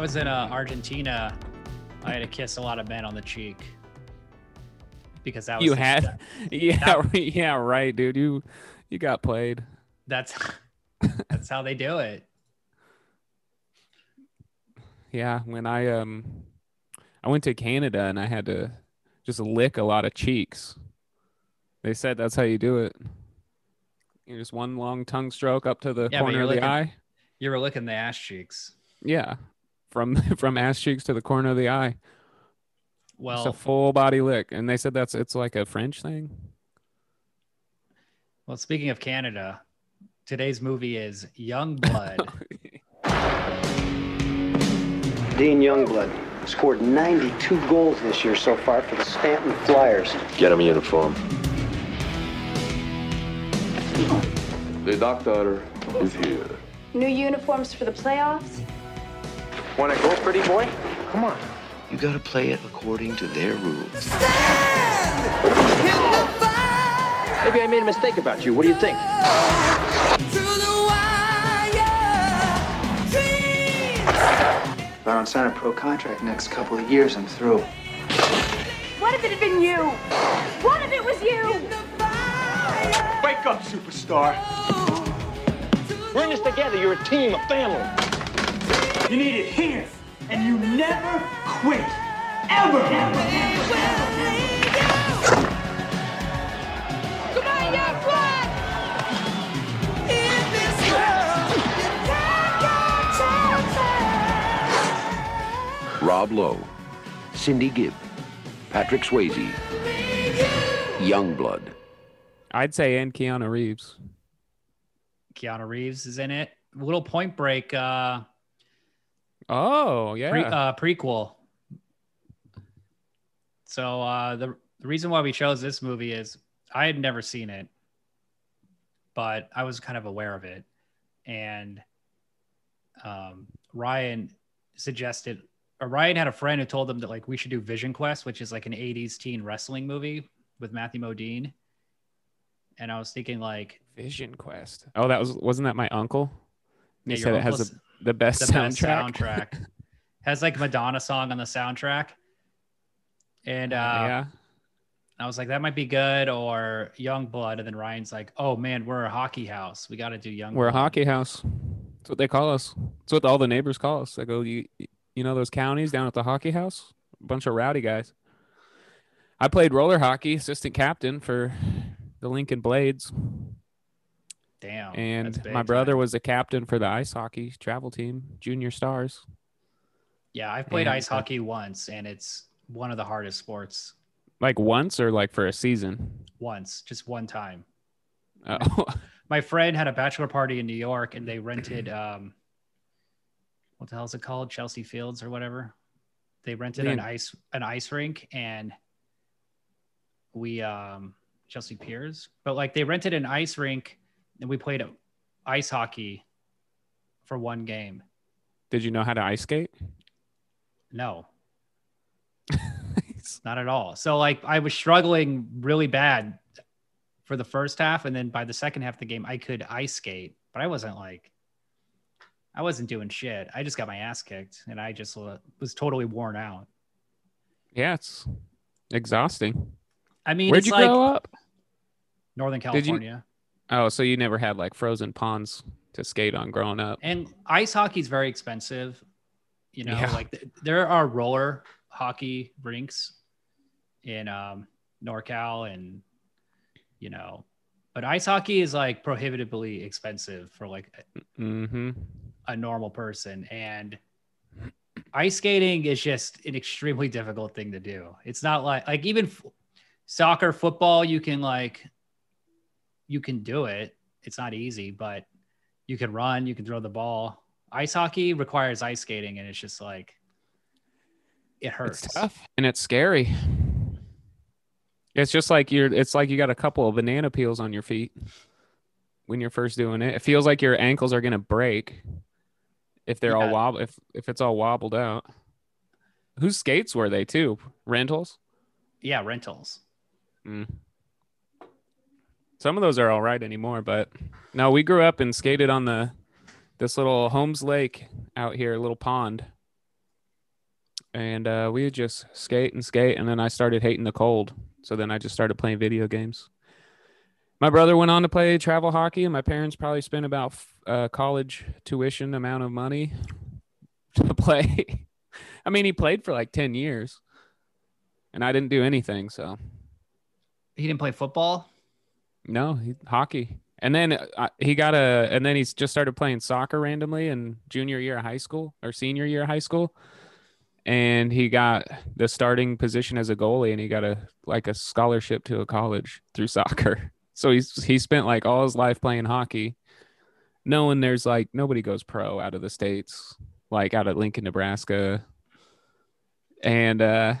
Was in uh, Argentina, I had to kiss a lot of men on the cheek because that was You the- had, yeah, yeah, right, dude. You you got played. That's that's how they do it. Yeah, when I um, I went to Canada and I had to just lick a lot of cheeks. They said that's how you do it. You just one long tongue stroke up to the Yeah, corner of the licking- eye. You were licking the ass cheeks. Yeah, from from ass cheeks to the corner of the eye. Well, It's a full body lick, and they said that's it's like a French thing. well. Speaking of Canada, today's movie is Youngblood. Dean Youngblood scored 92 goals this year so far for the Stanton Flyers. Get him a uniform. The doctor is here. New uniforms for the playoffs? Want to go, pretty boy? Come on. You gotta play it according to their rules. The Maybe I made a mistake about you. What do you think? If I don't sign a pro contract next couple of years, I'm through. What if it had been you? What if it was you? Wake up, superstar. We're in this together. You're a team, a family. You need it here, and you never quit. Ever. Come on, young blood! Rob Lowe, Cindy Gibb, Patrick Swayze, Youngblood. I'd say and Keanu Reeves. Keanu Reeves is in it. Little Point Break uh, Oh yeah, pre- uh, prequel. So uh, the the reason why we chose this movie is I had never seen it, but I was kind of aware of it, and um, Ryan suggested, or Ryan had a friend who told him that like we should do Vision Quest, which is like an '80s teen wrestling movie with Matthew Modine, and I was thinking like Vision Quest. Oh, that was wasn't that my uncle? He Yeah, said it has uncle's the, best the best soundtrack. soundtrack. Has like Madonna song on the soundtrack. And uh, yeah, I was like, that might be good, or Youngblood. And then Ryan's like, oh man, we're a hockey house. We got to do Young we're a hockey house. That's what they call us. That's what all the neighbors call us. They go, you, you know those counties down at the hockey house? A bunch of rowdy guys. I played roller hockey, assistant captain for the Lincoln Blades, Damn. and my brother time. was a captain for the ice hockey travel team, Junior Stars. Yeah, I've played and, ice hockey once, and it's one of the hardest sports. Like once or like for a season? Once, just one time. Oh, My friend had a bachelor party in New York, and they rented um, what the hell is it called? Chelsea Fields or whatever. They rented an ice an ice rink, and we um Chelsea Piers, but like they rented an ice rink, and we played ice hockey for one game. did you know how to ice skate? No, not at all. So like I was struggling really bad for the first half, and then by the second half of the game, I could ice skate, but I wasn't like I wasn't doing shit. I just got my ass kicked, and I just was totally worn out. yeah, it's exhausting. I mean, Where'd you like grow up? Northern California, Oh, so you never had like frozen ponds to skate on growing up? and ice hockey is very expensive. You know, Yeah. like th- there are roller hockey rinks in um, NorCal, and you know, but ice hockey is like prohibitively expensive for like Mm-hmm. a normal person and ice skating is just an extremely difficult thing to do it's not like like even f- soccer football you can like you can do it it's not easy but you can run you can throw the ball ice hockey requires ice skating and it's just like it hurts It's tough and it's scary. It's just like you're. It's like you got a couple of banana peels on your feet when you're first doing it. It feels like your ankles are gonna break if they're all Yeah. wobble. If if it's all wobbled out. Whose skates were they too? Rentals. yeah rentals Mm. Some of those are all right anymore, but no, we grew up and skated on the this little Holmes Lake out here, little pond. and uh, we just skate and skate. And then I started hating the cold, so then I just started playing video games. My brother went on to play travel hockey, and my parents probably spent about uh, college tuition amount of money to play. I mean, he played for like ten years, and I didn't do anything. So He didn't play football. No, he, hockey. And then uh, he got a, and then he's just started playing soccer randomly in junior year of high school or senior year of high school. And he got the starting position as a goalie, and he got a like a scholarship to a college through soccer. So he's he spent like all his life playing hockey, knowing there's like nobody goes pro out of the states, like out of Lincoln, Nebraska, and uh,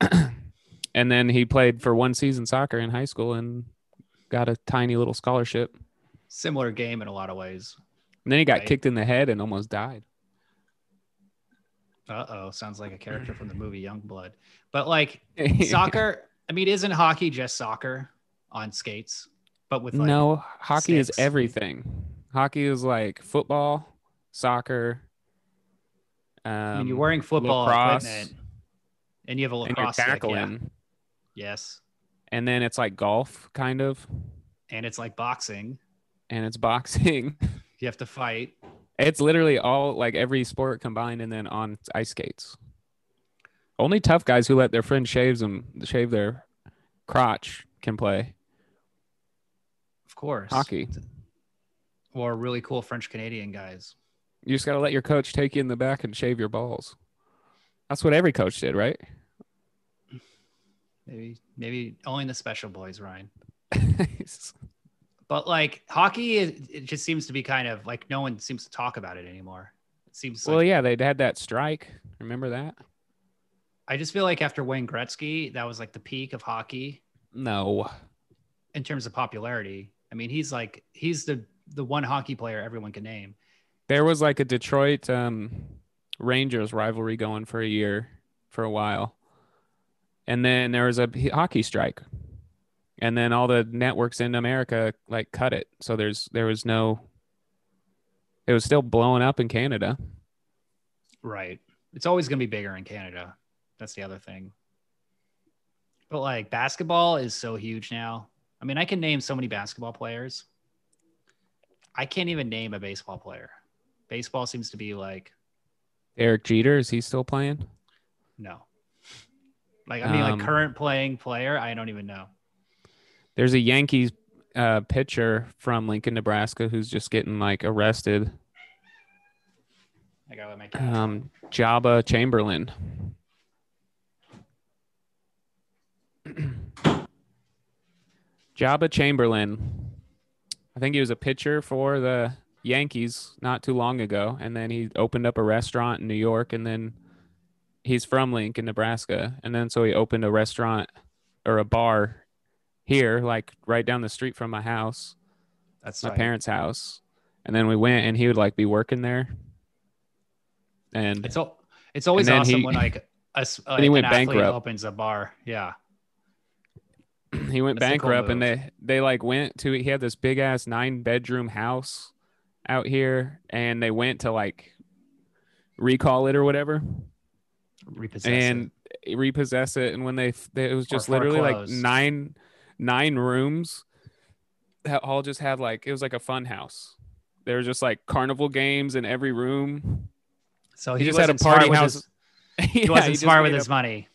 and then he played for one season soccer in high school and got a tiny little scholarship. Similar game in a lot of ways. And then he got Right. kicked in the head and almost died. Uh oh, sounds like a character from the movie Youngblood. But like soccer, I mean, isn't hockey just soccer on skates? But with like, no, hockey is everything. Hockey is like football, soccer. Um, I mean, you're wearing football lacrosse, equipment, and you have a lacrosse and you're lacrosse stick, yeah. tackling, Yes, and then it's like golf, kind of, and it's like boxing. and it's boxing. You have to fight. It's literally all like every sport combined, and then on ice skates. Only tough guys who let their friend shave them shave their crotch can play Of course, hockey. or really cool French Canadian guys. You just got to let your coach take you in the back and shave your balls. That's what every coach did, right? Maybe, maybe only the special boys, Ryan. But like hockey, it, it just seems to be kind of like no one seems to talk about it anymore. It seems well, like yeah, they'd had that strike. Remember that? I just feel like after Wayne Gretzky, that was like the peak of hockey No. in terms of popularity. I mean, he's like he's the the one hockey player everyone can name. There was like a Detroit um, Rangers rivalry going for a year, for a while. And then there was a hockey strike. And then all the networks in America like cut it. So there's there was no it was still blowing up in Canada. Right. It's always going to be bigger in Canada. That's the other thing. But like basketball is so huge now. I mean, I can name so many basketball players. I can't even name a baseball player. Baseball seems to be like Derek Jeter, is he still playing? no. Like I mean, like Um, current playing player, I don't even know. There's a Yankees uh, pitcher from Lincoln, Nebraska, who's just getting like arrested. I got to make it. Um, Joba Chamberlain. Joba Chamberlain. I think he was a pitcher for the Yankees not too long ago, and then he opened up a restaurant in New York, and then he's from Lincoln, Nebraska, and then so he opened a restaurant or a bar here, like right down the street from my house That's my tight. parents' house, and then we went, and he would like be working there, and It's al- it's always awesome he- when like a like he an went athlete bankrupt. opens a bar. Yeah. he went That's a cool bankrupt, and they they like went to he had this big ass nine bedroom house out here, and they went to like recall it or whatever, Repossess and it. repossess it, and when they, they it was Or just literally like nine nine rooms that all just had like it was like a fun house. There was just like carnival games in every room. So he he, just had a party house. His, Yeah, he wasn't just smart with his money.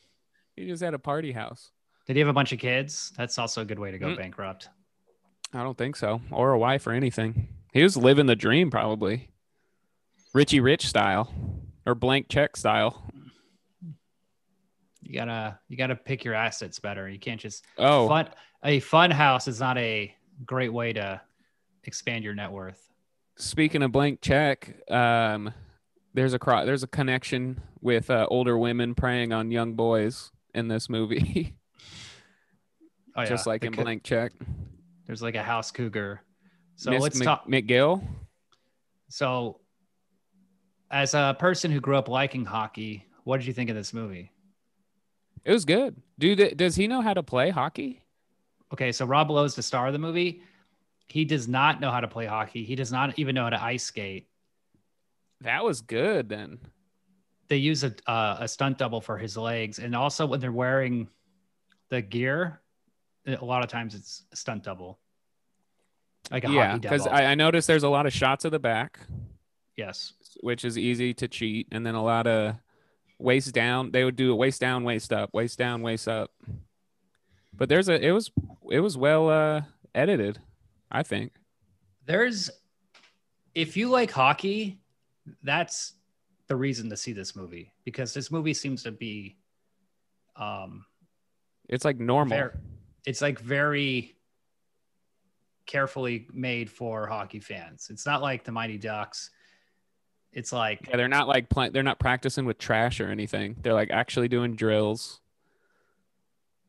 He just had a party house. Did he have a bunch of kids? That's also a good way to go Mm. bankrupt. I don't think so, or a wife or anything. He was living the dream, probably. Richie Rich style, or blank check style. You gotta you gotta pick your assets better. You can't just Oh, fun a fun house is not a great way to expand your net worth. speaking of blank check, um, there's a cro- there's a connection with uh, older women preying on young boys in this movie, Oh, yeah. just like The in coo- blank check. There's like a house cougar. So let's Mc- talk. McGill. So, as a person who grew up liking hockey, what did you think of this movie? It was good, dude. Does he know how to play hockey? Okay, so Rob Lowe is the star of the movie. He does not know how to play hockey. He does not even know how to ice skate. That was good then. they use a uh, a stunt double for his legs, and also when they're wearing the gear, a lot of times it's a stunt double, like a yeah, because. I, I noticed there's a lot of shots of the back, yes, which is easy to cheat, and then a lot of waist down. They would do a waist down, waist up, waist down, waist up. But there's a it was it was well uh edited, I think. there's if you like hockey, that's the reason to see this movie because this movie seems to be um It's like normal. It's like very carefully made for hockey fans. It's not like the Mighty Ducks. It's like Yeah, they're not like pla- they're not practicing with trash or anything. They're like actually doing drills.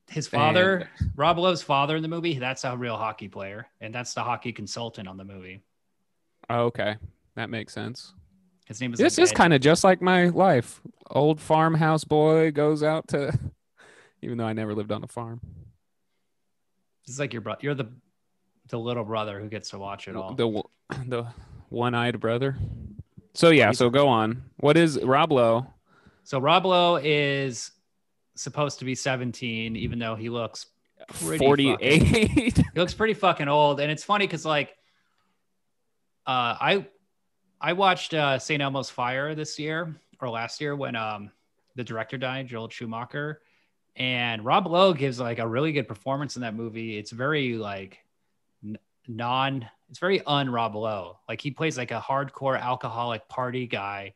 his father, Rob Lowe's father in the movie. That's a real hockey player, and that's the hockey consultant on the movie. Oh, okay, that makes sense. His name is. This like is kind of just like my life. Old farmhouse boy goes out to, even though I never lived on a farm. It's like your brother. You're the the little brother who gets to watch it all. The the one-eyed brother. So yeah, so go on. What is Rob Lowe? So Rob Lowe is supposed to be 17, even though he looks pretty fucking- 48. he looks pretty fucking old and it's funny because like uh i i watched uh st elmo's fire this year or last year when um the director died joel schumacher and rob lowe gives like a really good performance in that movie it's very like non it's very un rob lowe like he plays like a hardcore alcoholic party guy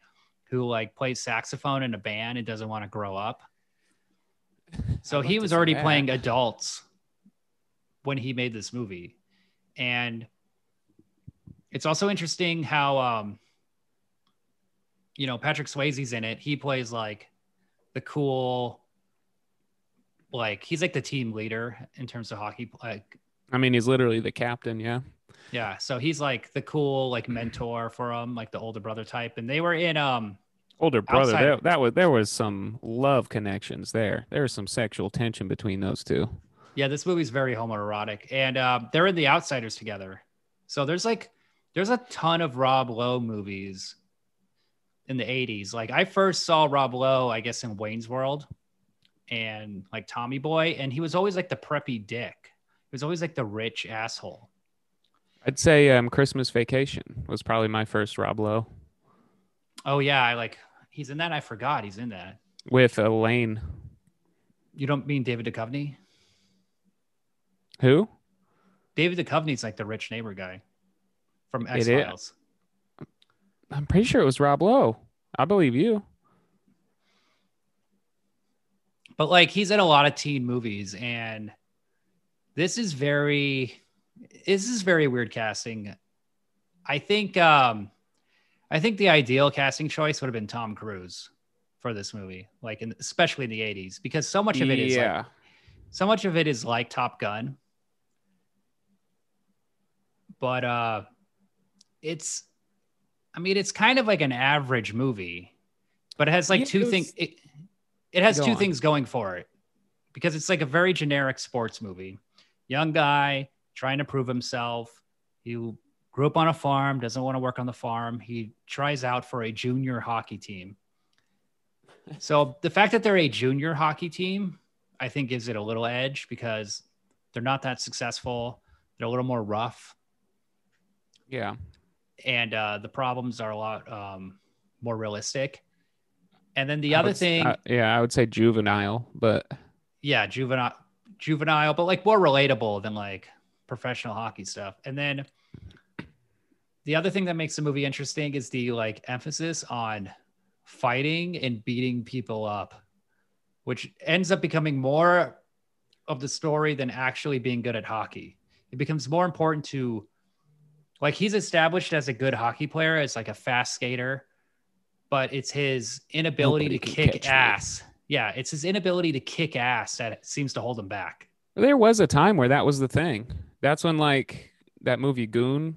who like plays saxophone in a band and doesn't want to grow up. So he was already that. playing adults when he made this movie. And it's also interesting how um you know patrick swayze's in it. He plays like the cool like he's like the team leader in terms of hockey like I mean, he's literally the captain. Yeah. yeah so he's like the cool like mentor for him like the older brother type and they were in um Older brother. Outside- There, that was there was some love connections there. There was some sexual tension between those two. Yeah, this movie's very homoerotic, and uh, they're in The Outsiders together. So there's like there's a ton of Rob Lowe movies in the '80s. Like I first saw Rob Lowe, I guess, in Wayne's World, and like Tommy Boy, and he was always like the preppy dick. He was always like the rich asshole. I'd say um, Christmas Vacation was probably my first Rob Lowe Oh yeah, I like he's in that. I forgot he's in that. with Elaine. You don't mean David Duchovny? Who? David Duchovny's like the rich neighbor guy from X. Files. I'm pretty sure it was Rob Lowe. I believe you. but like he's in a lot of teen movies and this is very this is very weird casting i think um i think the ideal casting choice would have been tom cruise for this movie like in, especially in the 80s because so much of it is yeah. like so much of it is like top gun but uh it's i mean it's kind of like an average movie but it has like Yeah, two was- things it, it has Go two on. things going for it because it's like a very generic sports movie young guy trying to prove himself. He grew up on a farm doesn't want to work on the farm. He tries out for a junior hockey team. So the fact that they're a junior hockey team i think gives it a little edge because they're not that successful. They're a little more rough. Yeah. and uh, the problems are a lot um, more realistic. And then the I other would thing uh, yeah, I would say juvenile, but yeah, juvenile, juvenile, but like more relatable than like professional hockey stuff. And then the other thing that makes the movie interesting is the like emphasis on fighting and beating people up, which ends up becoming more of the story than actually being good at hockey. It becomes more important to like he's established as a good hockey player, as like a fast skater, but it's his inability Nobody to kick ass. me. Yeah, it's his inability to kick ass that seems to hold him back. there was a time where that was the thing. That's when like that movie Goon.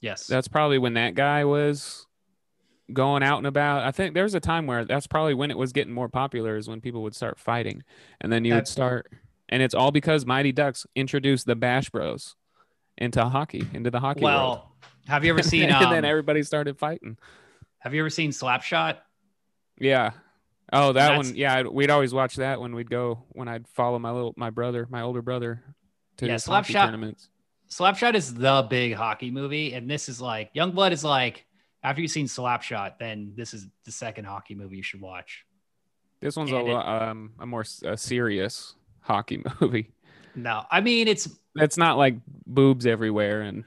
Yes. That's probably when that guy was going out and about. I think there was a time where that's probably when it was getting more popular is when people would start fighting. And then you would start and it's all because Mighty Ducks introduced the Bash Bros into hockey, into the hockey world. well, have you ever seen and um, then everybody started fighting. have you ever seen Slapshot? Yeah. Oh, that one. Yeah, we'd always watch that when we'd go when I'd follow my little my brother, my older brother, to Yeah, Slapshot- tournaments. Slapshot is the big hockey movie, and this is like Youngblood is like after you've seen Slapshot, then this is the second hockey movie you should watch. This one's a and it- um a more a serious hockey movie. No, I mean it's It's not like boobs everywhere and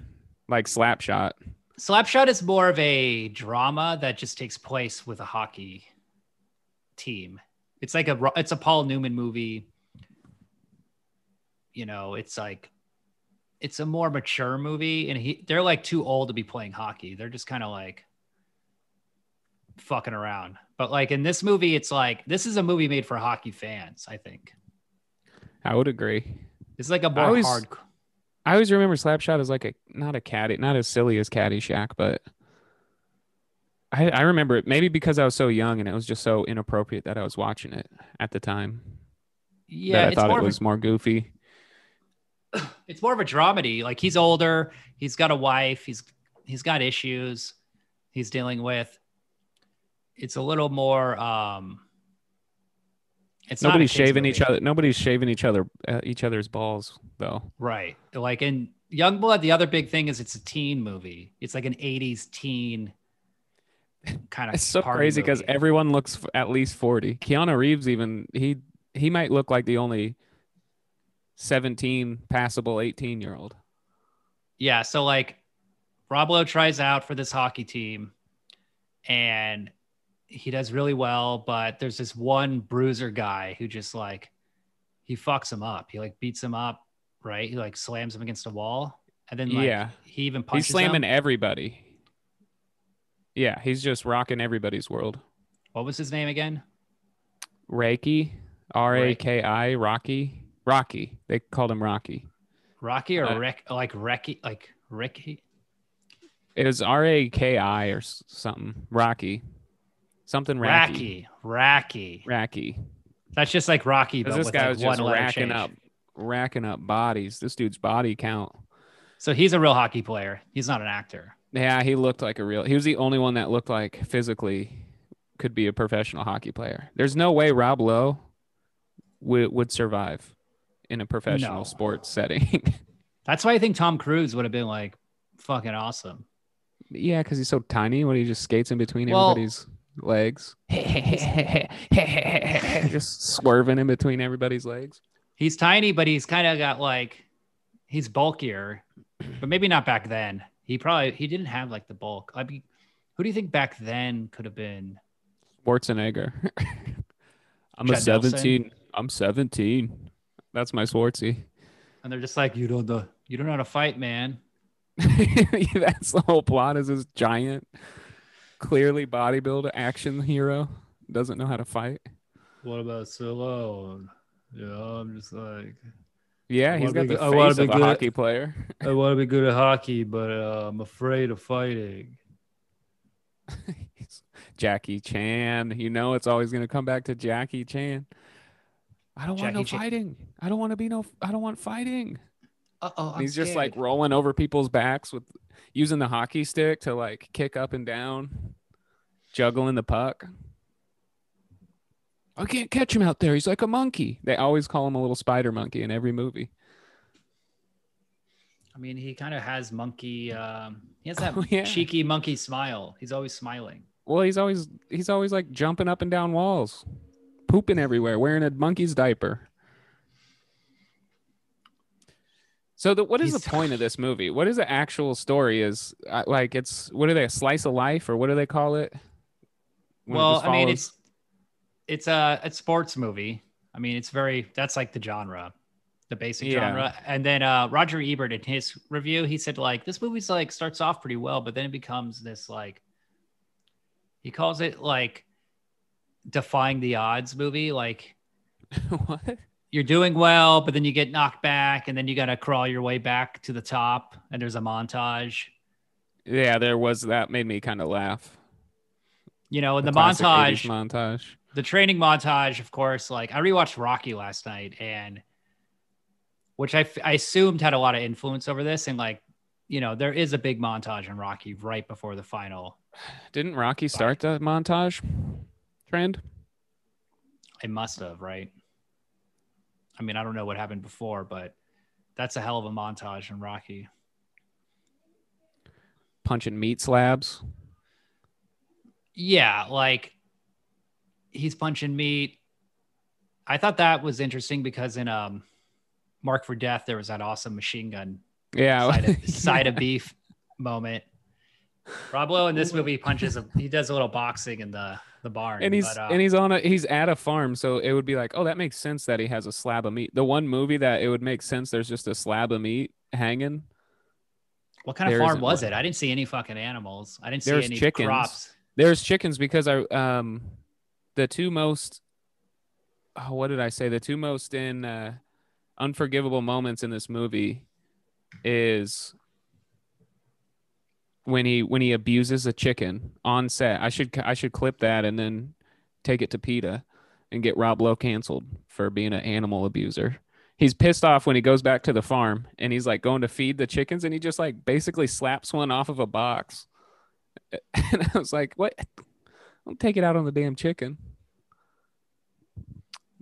like Slapshot. Slapshot is more of a drama that just takes place with a hockey team. It's like a it's a Paul Newman movie. You know, it's like it's a more mature movie, and he they're like too old to be playing hockey. They're just kind of like fucking around. But like in this movie, it's like this is a movie made for hockey fans. I think I would agree. it's like a more always- hard. I always remember Slapshot as like a not a caddy, not as silly as Caddyshack, but I I remember it maybe because I was so young and it was just so inappropriate that I was watching it at the time. Yeah, I it's thought more it of a- was more goofy. it's more of a dramedy. Like he's older, he's got a wife, he's he's got issues he's dealing with. It's a little more um it's Nobody's shaving movie. each other. Nobody's shaving each other uh, each other's balls though. Right. Like in Youngblood, the other big thing is it's a teen movie. It's like an 80s teen kind of It's so crazy because everyone looks f- at least forty. Keanu Reeves even he he might look like the only seventeen passable eighteen year old. Yeah, so like Rob Lowe tries out for this hockey team and he does really well, but there's this one bruiser guy who just like he fucks him up. He like beats him up, right? He like slams him against a wall. And then like Yeah. he even punches He's slamming him. everybody. Yeah, he's just rocking everybody's world. What was his name again? Reiki, R A K I, Rocky, Rocky. They called him Rocky. Rocky or Uh, Rick like Recky like Ricky? It was R A K I or something. Rocky, something Racky. Racky. Racky. Racky. That's just like Rocky, but this guy like was just racking change. up, racking up bodies. This dude's body count. So he's a real hockey player. He's not an actor. Yeah, he looked like a real. He was the only one that looked like physically could be a professional hockey player. There's no way Rob Lowe would would survive in a professional No. sports setting. That's why I think Tom Cruise would have been like fucking awesome. yeah, because he's so tiny. When he just skates in between Well- everybody's legs, just swerving in between everybody's legs. He's tiny, but he's kind of got like he's bulkier, but maybe not back then. He probably he didn't have like the bulk. I mean, who do you think back then could have been? Schwarzenegger. I'm a Chad Nelson? 17. I'm 17. That's my Schwartzy. And they're just like, you don't know, you don't know how to fight, man. That's the whole plot. Is this giant, clearly bodybuilder action hero doesn't know how to fight? What about Stallone? Yeah, I'm just like, Yeah, he's got be- the I wanna face be of a good at- hockey player. I want to be good at hockey, but uh, I'm afraid of fighting. Jackie Chan. You know it's always gonna come back to Jackie Chan. I don't want no Chan- fighting. I don't want to be no. I don't want fighting. Uh oh, he's just like rolling over people's backs with using the hockey stick to like kick up and down, juggling the puck. I can't catch him out there. He's like a monkey. They always call him a little spider monkey in every movie. I mean, he kind of has monkey. Um, he has that Oh, yeah. cheeky monkey smile. He's always smiling. Well, he's always he's always like jumping up and down walls, pooping everywhere, wearing a monkey's diaper. So, the, what is He's- the point of this movie? What is the actual story? Is uh, like it's what are they a slice of life or what do they call it? When well, just I mean, it's it's a, a sports movie. I mean, it's very that's like the genre, the basic Yeah. genre. And then uh, Roger Ebert in his review, he said like this movie's like starts off pretty well, but then it becomes this like he calls it like defying the odds movie. Like what? you're doing well, but then you get knocked back, and then you got to crawl your way back to the top. And there's a montage. Yeah, there was that made me kind of laugh. You know, in the, 80s montage, montage. The training montage, of course, like I rewatched Rocky last night and which I, f- I assumed had a lot of influence over this. And like, you know, there is a big montage in Rocky right before the final. Didn't Rocky start the montage? trend? It must have, right? I mean, I don't know what happened before, but that's a hell of a montage in Rocky. Punching meat slabs. Yeah, like he's punching meat. I thought that was interesting because in um Marked for Death there was that awesome machine gun Yeah. side of, side of beef moment. Rob Lowe in this movie punches a he does a little boxing in the the barn. and he's but, uh, and he's on a he's at a farm, so it would be like, oh, that makes sense that he has a slab of meat. The one movie that it would make sense, there's just a slab of meat hanging. what kind of farm was one. it? I didn't see any fucking animals. I didn't see There's any chickens. crops. There's chickens because I um the two most oh, what did I say? The two most in uh, unforgivable moments in this movie is when he when he abuses a chicken on set. I should I should clip that and then take it to PETA and get Rob Lowe canceled for being an animal abuser. He's pissed off when he goes back to the farm and he's like going to feed the chickens and he just like basically slaps one off of a box. And I was like, what? Don't take it out on the damn chicken.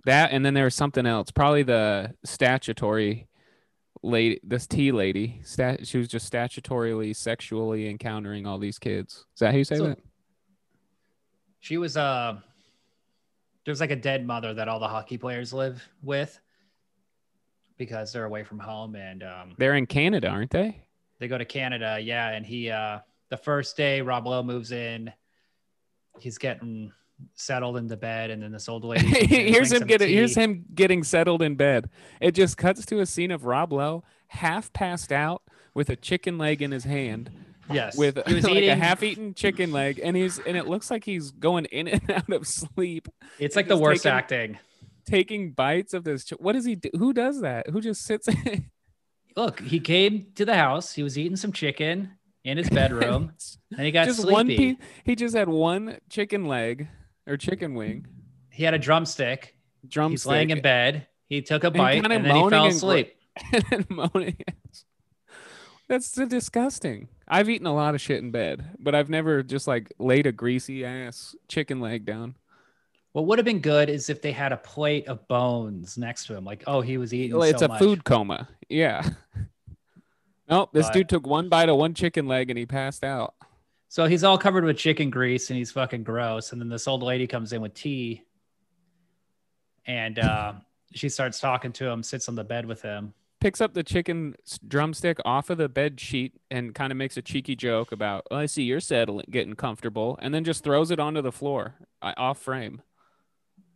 That and then there was something else. Probably the statutory lady, this tea lady. Stat, she was just statutorily sexually encountering all these kids. Is that how you say So- that? She was uh there's like a dead mother that all the hockey players live with because they're away from home and um They're in Canada, aren't they? they go to Canada, yeah, and he uh the first day Rob Lowe moves in, he's getting settled in the bed and then this old lady here's him getting here's him getting settled in bed. It just cuts to a scene of Rob Lowe half passed out with a chicken leg in his hand Yes. with he was like eating a half-eaten chicken leg and he's and it looks like he's going in and out of sleep it's like the worst taking- acting. taking bites of this what does he do who does that who just sits Look, he came to the house, he was eating some chicken in his bedroom, and he got just sleepy. one piece he just had one chicken leg or chicken wing He had a drumstick. drumstick He's laying in bed. He took a And bite kinda and then he fell asleep. and then moaning. That's so disgusting. I've eaten a lot of shit in bed, but I've never just like laid a greasy ass chicken leg down. What would have been good is if they had a plate of bones next to him. Like, oh, he was eating. Well, it's so a much. food coma. Yeah. Nope, this But- dude took one bite of one chicken leg and he passed out. So he's all covered with chicken grease and he's fucking gross. And then this old lady comes in with tea, and uh, she starts talking to him, sits on the bed with him. Picks up the chicken drumstick off of the bed sheet and kind of makes a cheeky joke about, oh, I see you're settling, getting comfortable, and then just throws it onto the floor uh, off frame.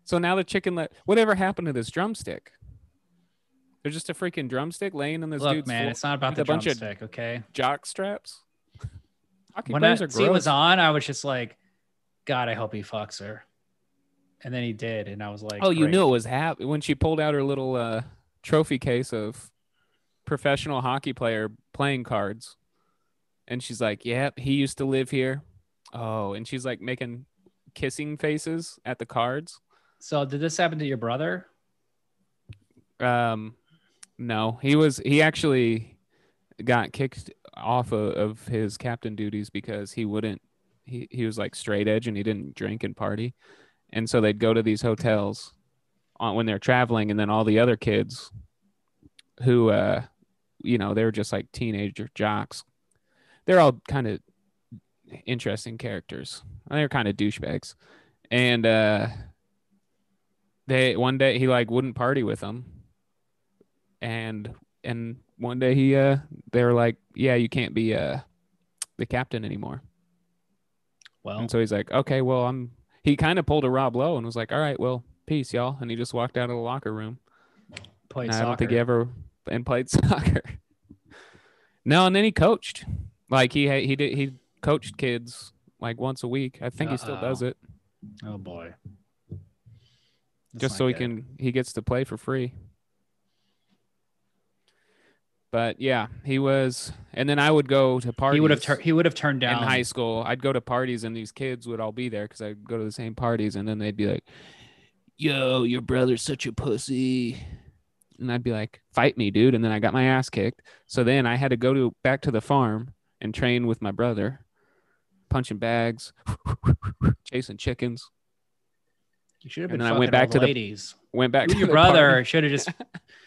So now the chicken leg, whatever happened to this drumstick? There's just a freaking drumstick laying on this Look, dude's man, floor it's not about the bunch of drumstick, okay? jock straps. Hockey When that scene was on, I was just like, God, I hope he fucks her. And then he did, and I was like, Oh, you knew it was hap when she pulled out her little uh, trophy case of professional hockey player playing cards, and she's like, "Yep, he used to live here." Oh, and she's like making kissing faces at the cards. So did this happen to your brother? Um, no, he was he actually got kicked off of, of his captain duties because he wouldn't. He he was like straight edge and he didn't drink and party, and so they'd go to these hotels on when they're traveling, and then all the other kids who uh you know they were just like teenager jocks. They're all kind of interesting characters. They're kind of douchebags, and uh they one day he like wouldn't party with them and and one day he uh they were like yeah you can't be uh the captain anymore. Well, and so he's like okay well i'm he kind of pulled a rob lowe and was like all right well peace y'all. And he just walked out of the locker room. Played i don't think he ever and played soccer. No and then he coached. Like he had he did he coached kids like once a week. I think he still does it. Oh boy. That's just so he good. can he gets to play for free but yeah he was and then i would go to parties He would have tur- he would have turned down. in high school. I'd go to parties and these kids would all be there because i'd go to the same parties and then they'd be like yo your brother's such a pussy. And i'd be like fight me dude. And then i got my ass kicked. So then i had to go to back to the farm and train with my brother punching bags chasing chickens. You should have And been then I went back to the- ladies. Went back You to your the brother should have just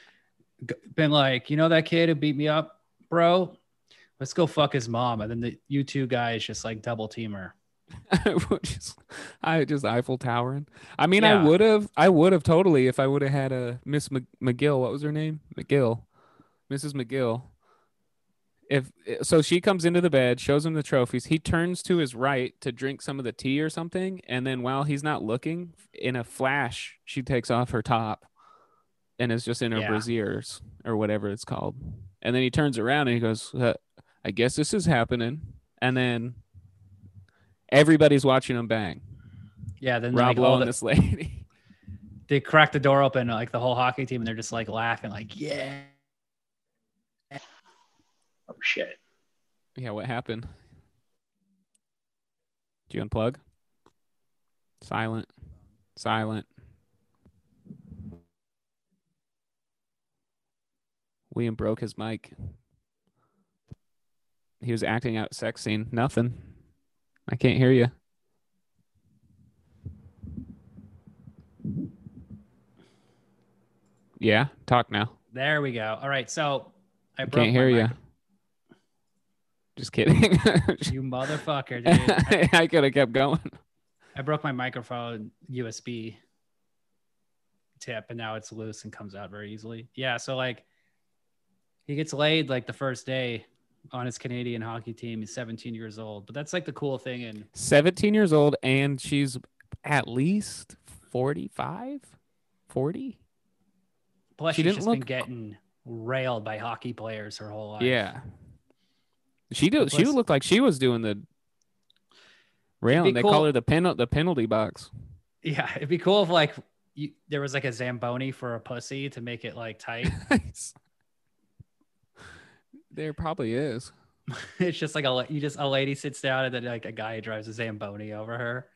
been like, you know that kid who beat me up, bro? Let's go fuck his mom. And then the you two guys just like double team her. I just, I just Eiffel towering. I mean, Yeah. I would have, I would have totally if I would have had a Miss Mc- McGill. What was her name? McGill, Mrs. McGill. If so, she comes into the bed, shows him the trophies. He turns to his right to drink some of the tea or something, and then while he's not looking, in a flash, she takes off her top, and is just in her Yeah. brasiers or whatever it's called. And then he turns around and he goes, "I guess this is happening." And then everybody's watching him bang. Yeah, then Rob like, Lowe all and the, this lady. they crack the door open, like the whole hockey team, and they're just like laughing, like, yeah. Oh shit. yeah, what happened? Do you unplug? Silent. Silent. William broke his mic. He was acting out sex scene. Nothing. I can't hear you. Yeah, talk now. There we go. All right, so I can't hear you. Just kidding. You motherfucker, dude. I, I could have kept going. I broke my microphone USB tip, and now it's loose and comes out very easily. Yeah, so like he gets laid like the first day on his Canadian hockey team. He's 17 years old, but that's like the cool thing. And 17 years old and she's at least 45 40 plus, She she's just look- been getting railed by hockey players her whole life. yeah she do she looked like she was doing the railing they cool- call her the pen the penalty box yeah. It'd be cool if like you, there was like a zamboni for a pussy to make it like tight. there probably is it's just like a you just a lady sits down and then like a guy drives a zamboni over her.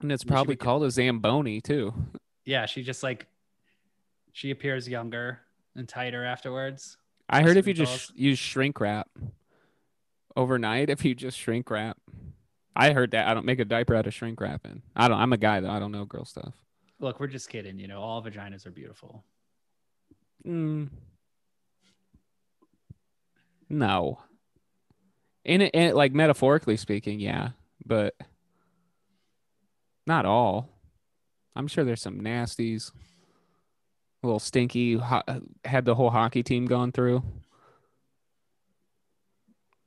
and it's probably be- called a zamboni too Yeah, she just like she appears younger and tighter afterwards. i heard if you just use shrink wrap overnight if you just shrink wrap i heard that i don't make a diaper out of shrink wrapping i don't i'm a guy though i don't know girl stuff Look, we're just kidding. You know, all vaginas are beautiful. Mm. No. In it, in it, like metaphorically speaking, yeah, but not all. I'm sure there's some nasties. A little stinky. Ho- had the whole hockey team gone through.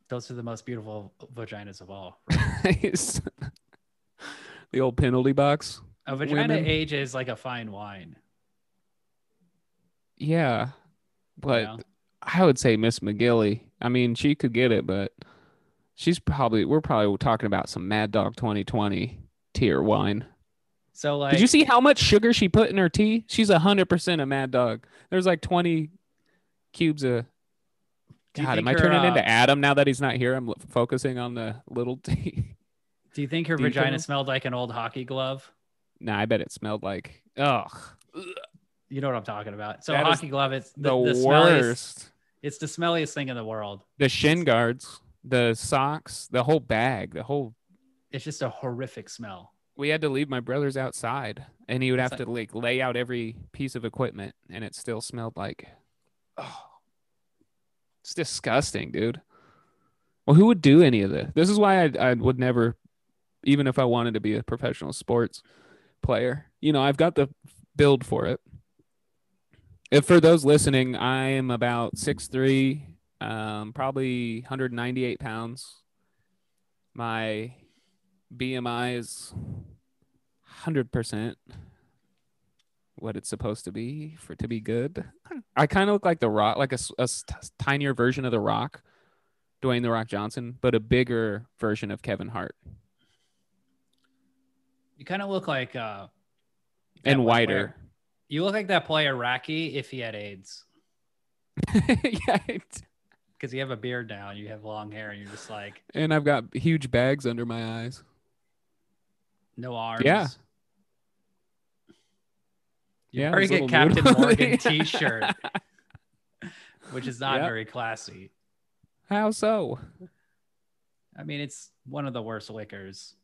Those are the most beautiful vaginas of all. the old penalty box. A vagina Women. ages like a fine wine. Yeah, you but know? I would say Miss McGilly. I mean, she could get it, but she's probably we're probably talking about some Mad Dog 2020 tier wine. So like, Did you see how much sugar she put in her tea? She's hundred percent a Mad Dog. There's like 20 cubes of. God, am I turning into uh, Adam now that he's not here? I'm l- focusing on the little tea. do you think her Do vagina think- smelled like an old hockey glove? nah, I bet it smelled like ugh, You know what I'm talking about. So That hockey glove, it's the, the, the smelliest. It's the smelliest thing in the world. The shin guards, the socks, the whole bag, the whole It's just a horrific smell. we had to leave my brother's outside and he would have to like lay out every piece of equipment and it still smelled like oh it's disgusting dude well who would do any of this this is why I, I would never even if i wanted to be a professional sports player you know i've got the build for it if for those listening i am about 6'3 um, probably 198 pounds my BMI is 100% what it's supposed to be for to be good. I kind of look like The Rock, like a, a tinier version of The Rock, Dwayne The Rock Johnson, but a bigger version of Kevin Hart You kind of look like uh and wider. player- You look like that player Rocky if he had AIDS. yeah, Because you have a beard now and you have long hair and you're just like and I've got huge bags under my eyes. no arms. Yeah. You're Yeah, wearing those a Captain noodle- Morgan t-shirt, which is not Yep. very classy. How so? I mean, it's one of the worst liquors.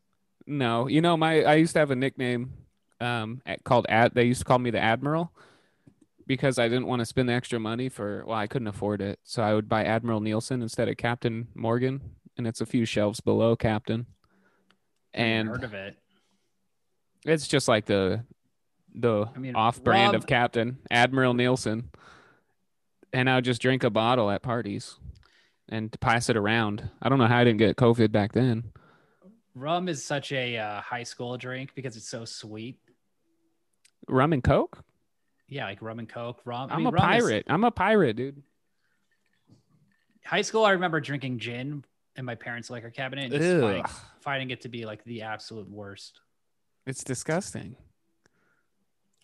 No, you know my I used to have a nickname um at, called ad. They used to call me the Admiral because I didn't want to spend the extra money for. Well, I couldn't afford it, so I would buy Admiral Nelson instead of Captain Morgan, and it's a few shelves below Captain. And heard of it. it's just like the the I mean, off brand Rob- of Captain Admiral Nelson. And I would just drink a bottle at parties and pass it around. I don't know how I didn't get COVID back then. Rum is such a uh, high school drink because it's so sweet. Rum and Coke? Yeah, like rum and coke. Rum. I I'm mean, a rum is- pirate. I'm a pirate, dude. high school, I remember drinking gin in my parents' liquor cabinet, and just finding, finding it to be like the absolute worst. It's disgusting.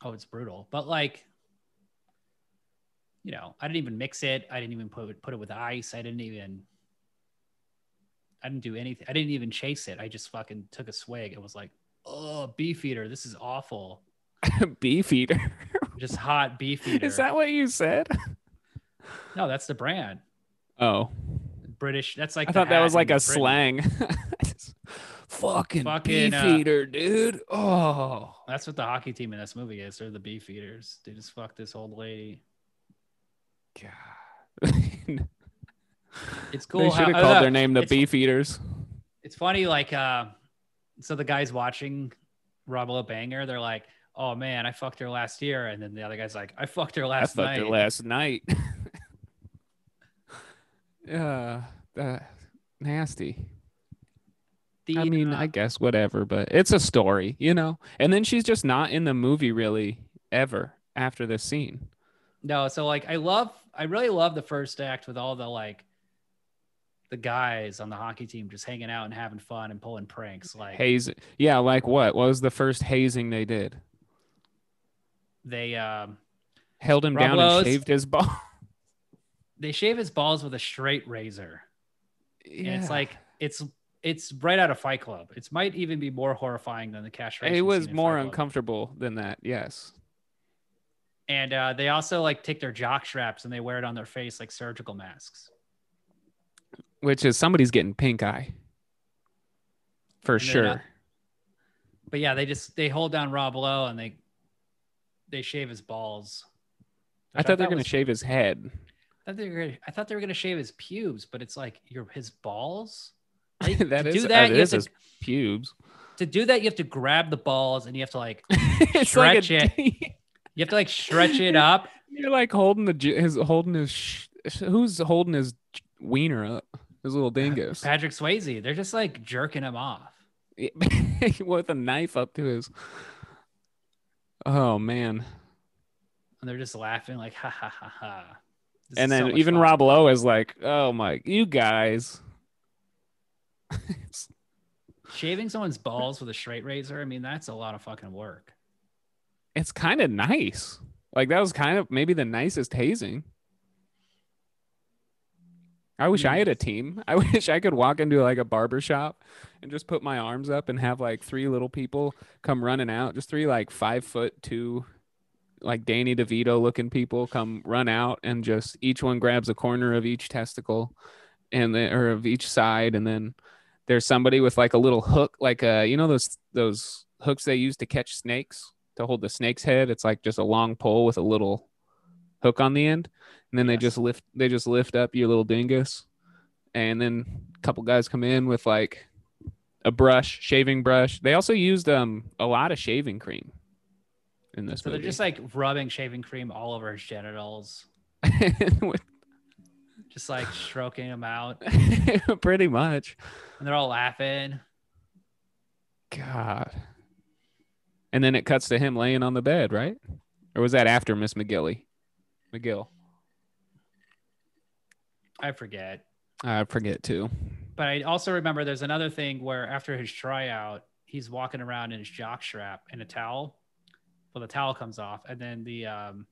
Oh, it's brutal. But like, you know, I didn't even mix it. I didn't even put it, put it with ice. I didn't even. I didn't do anything. I didn't even chase it. I just fucking took a swig and was like, "Oh, beef eater, this is awful." Beef eater. Just hot beef eater. Is that what you said? No, that's the brand. Oh, British. That's like I thought that was like a Britain. slang. Fucking, Fucking, beef uh, eater, dude. Oh, That's what the hockey team in this movie is. They're the beef eaters. They just fuck this old lady. God. It's cool. they should have called know, their name the Beef Eaters. It's funny, like, uh, so the guys watching Rob Banger, they're like, "Oh man, I fucked her last year," and then the other guy's like, "I fucked her last I fucked night." her last night. Yeah, uh, nasty. The, I mean, uh, I guess whatever, but it's a story, you know. And then she's just not in the movie really ever after this scene. no, so like, I love, I really love the first act with all the like, the guys on the hockey team just hanging out and having fun and pulling pranks. Like, Haze, yeah, like what? What was the first hazing they did? They, um, Held him Rob down Lowe's- and shaved his ball. they shave his balls with a straight razor. And yeah. it's like it's it's right out of Fight Club. It might even be more horrifying than the castration. it was more Club. uncomfortable than that. Yes. And uh, they also like take their jock straps and they wear it on their face like surgical masks. Which is somebody's getting pink eye. For And sure. uh, But yeah, they just they hold down Rob Lowe and they they shave his balls. I which thought they were going to shave his head. I thought they were gonna, I thought they were gonna shave his pubes, but it's like your his balls. Like, that to is do that, that you have his to, pubes. to do that. You have to grab the balls and you have to like it's like a, Stretch you have to like stretch it up. You're like holding the j- his holding his sh- who's holding his wiener up? His little dingus Patrick Swayze. They're just like jerking him off. with a knife up to his. Oh man! and they're just laughing like ha ha ha ha. This and is so then even fun. Rob Lowe is like, "Oh my, you guys." shaving someone's balls with a straight razor. I mean, that's a lot of fucking work. it's kind of nice. Like that was kind of maybe the nicest hazing. I wish I had a team. I wish I could walk into like a barber shop and just put my arms up and have like three little people come running out, just three like five foot two, like Danny DeVito looking people come run out and just each one grabs a corner of each testicle and then or of each side and then there's somebody with like a little hook like uh you know those those hooks they use to catch snakes to hold the snake's head? It's like just a long pole with a little hook on the end and then they just lift they just lift up your little dingus and then a couple guys come in with like a brush shaving brush. They also used um a lot of shaving cream in this So they're just like rubbing shaving cream all over his genitals, With- just like stroking him out, pretty much. And they're all laughing. god. And then it cuts to him laying on the bed right? Or was that after miss mcgilly? Mcgill. I forget. i forget too But I also remember there's another thing where after his tryout, he's walking around in his jock strap and a towel. Well, the towel comes off, and then the um,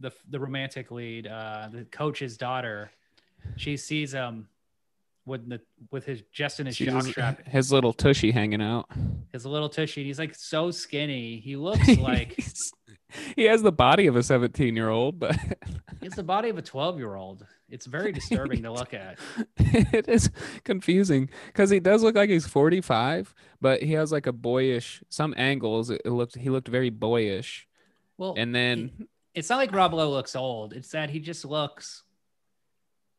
the the romantic lead, uh, the coach's daughter, she sees him with the with his just in his jock strap, his little tushy hanging out his little tushy. And he's like so skinny. He looks like he has the body of a 17 year old, but It's the body of a 12 year old. It's very disturbing to look at. it is confusing because he does look like he's 45, but he has like a boyish some angles. It, looked he looked very boyish, Well, and then it's not like Rob Lowe looks old. It's that he just looks.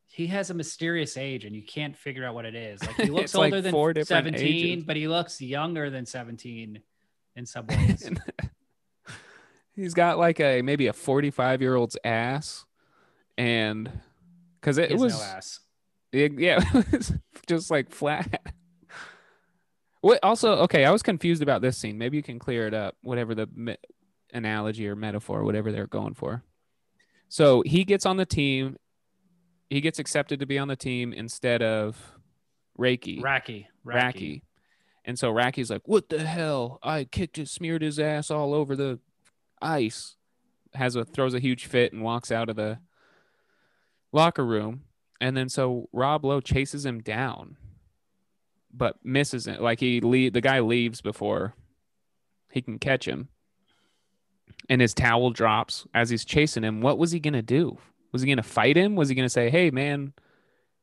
He has a mysterious age, and you can't figure out what it is. Like he looks It's like older than seventeen, ages. but he looks younger than seventeen in some ways. he's got like a maybe a 45 year old's ass, and because it was no ass. It- yeah, it just like flat. What also okay? I was confused about this scene. Maybe you can clear it up. Whatever the me- analogy or metaphor, whatever they're going for. So he gets on the team. He gets accepted to be on the team instead of Reiki. Racki, Racki. Racki. And so Racki's like, "What the hell? I kicked it, smeared his ass all over the ice." Has a throws a huge fit and walks out of the locker room. And then so Rob Lowe chases him down, but misses it. Like he leave the guy leaves before he can catch him. And his towel drops as he's chasing him. What was he gonna do? Was he gonna fight him? Was he gonna say, "Hey, man"?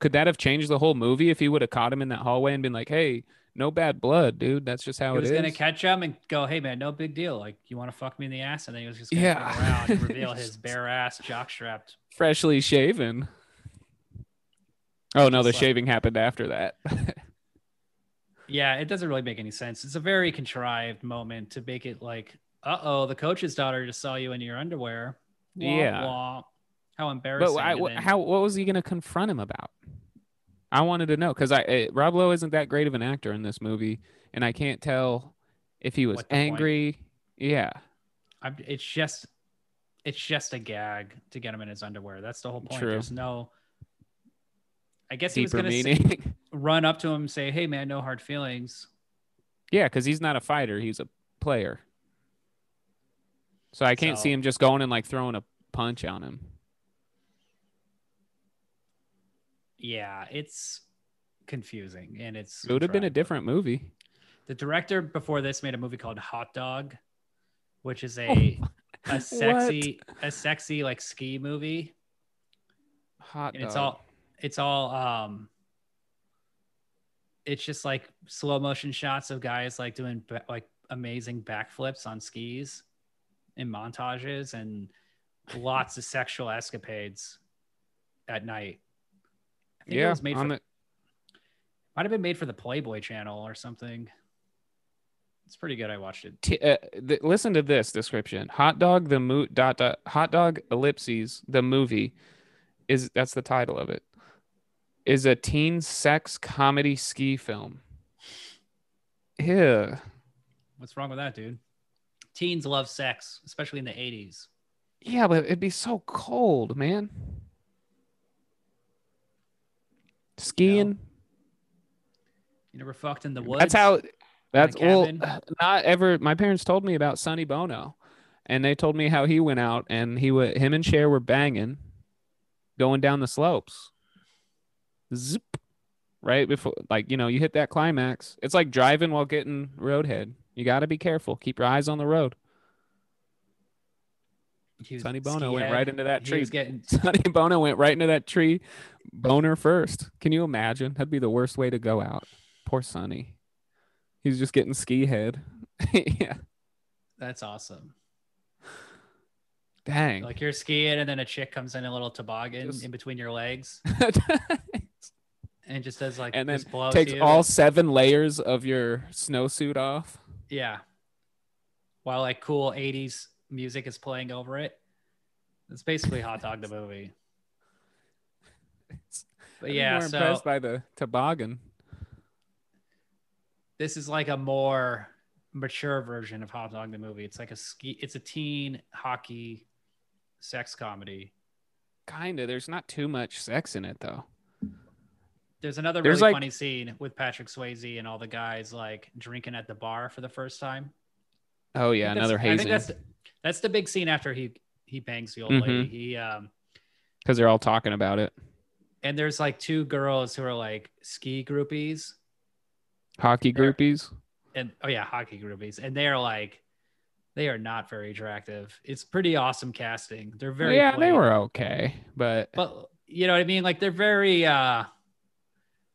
Could that have changed the whole movie if he would have caught him in that hallway and been like, "Hey, no bad blood, dude. That's just how He it was is." gonna catch him and go, "Hey man, no big deal. Like you want to fuck me in the ass?" And then he was just gonna Yeah. around and reveal his bare ass, jockstrapped. Freshly shaven. Oh no, the like- shaving happened after that. Yeah, it doesn't really make any sense. It's a very contrived moment to make it like, "Uh oh, the coach's daughter just saw you in your underwear." Wah, Yeah. wah. How embarrassing! but I, And wh- then- how? What was he gonna confront him about? I wanted to know because I eh, Rob Lowe isn't that great of an actor in this movie, and I can't tell if he was the point? angry. Yeah, I'm, it's just it's just a gag to get him in his underwear. That's the whole point. True. There's no. I guess he was gonna say, run up to him and say, "Hey man, no hard feelings." yeah, because he's not a fighter; he's a player. So I can't see him just going and like throwing a punch on him. Yeah, it's confusing and it's. It would have been a different movie. The director before this made a movie called Hot Dog, which is a a sexy a sexy like ski movie, Hot and it's dog. all it's all um. It's just like slow motion shots of guys like doing ba- like amazing backflips on skis, in montages, and lots of sexual escapades at night. I think it yeah, was made for, the, might have been made for the Playboy Channel or something. It's pretty good. I watched it. T- uh, th- listen to this description: hot dog the mo- dot dot hot dog ellipses the movie is that's the title of it is a teen sex comedy ski film. Yeah, What's wrong with that, dude? Teens love sex, especially in the 80s. yeah, but it'd be so cold, man. Skiing. You never fucked in the woods. That's how. That's well, not ever. My parents told me about Sonny Bono, and they told me how he went out and he would him and Cher were banging, going down the slopes. Zip, right before, like you know, you hit that climax. It's like driving while getting roadhead. You got to be careful. Keep your eyes on the road. Sonny Bono went right into that tree. getting Sonny Bono went right into that tree, boner first. Can you imagine? That'd be the worst way to go out. Poor Sonny. He's just getting ski head. yeah. that's awesome. Dang. Like you're skiing and then a chick comes in a little toboggan Just- in between your legs and just does like and then takes you. all seven layers of your snowsuit off. yeah. While like cool 80s music is playing over it. It's basically Hot Dog the movie. But be yeah, more so impressed by the toboggan. this is like a more mature version of Hot Dog the movie. It's like a ski. It's a teen hockey sex comedy. Kinda. There's not too much sex in it though. There's another There's really like- funny scene with Patrick Swayze and all the guys like drinking at the bar for the first time. Oh yeah, I think that's- another I think that's that's the big scene after he he bangs the old Mhm. lady. He um Because they're all talking about it. And there's like two girls who are like ski groupies Hockey They're- groupies. and oh yeah, hockey groupies, and they're like They are not very attractive. It's pretty awesome casting. They're very yeah, they were okay, but but you know what I mean? Like they're very uh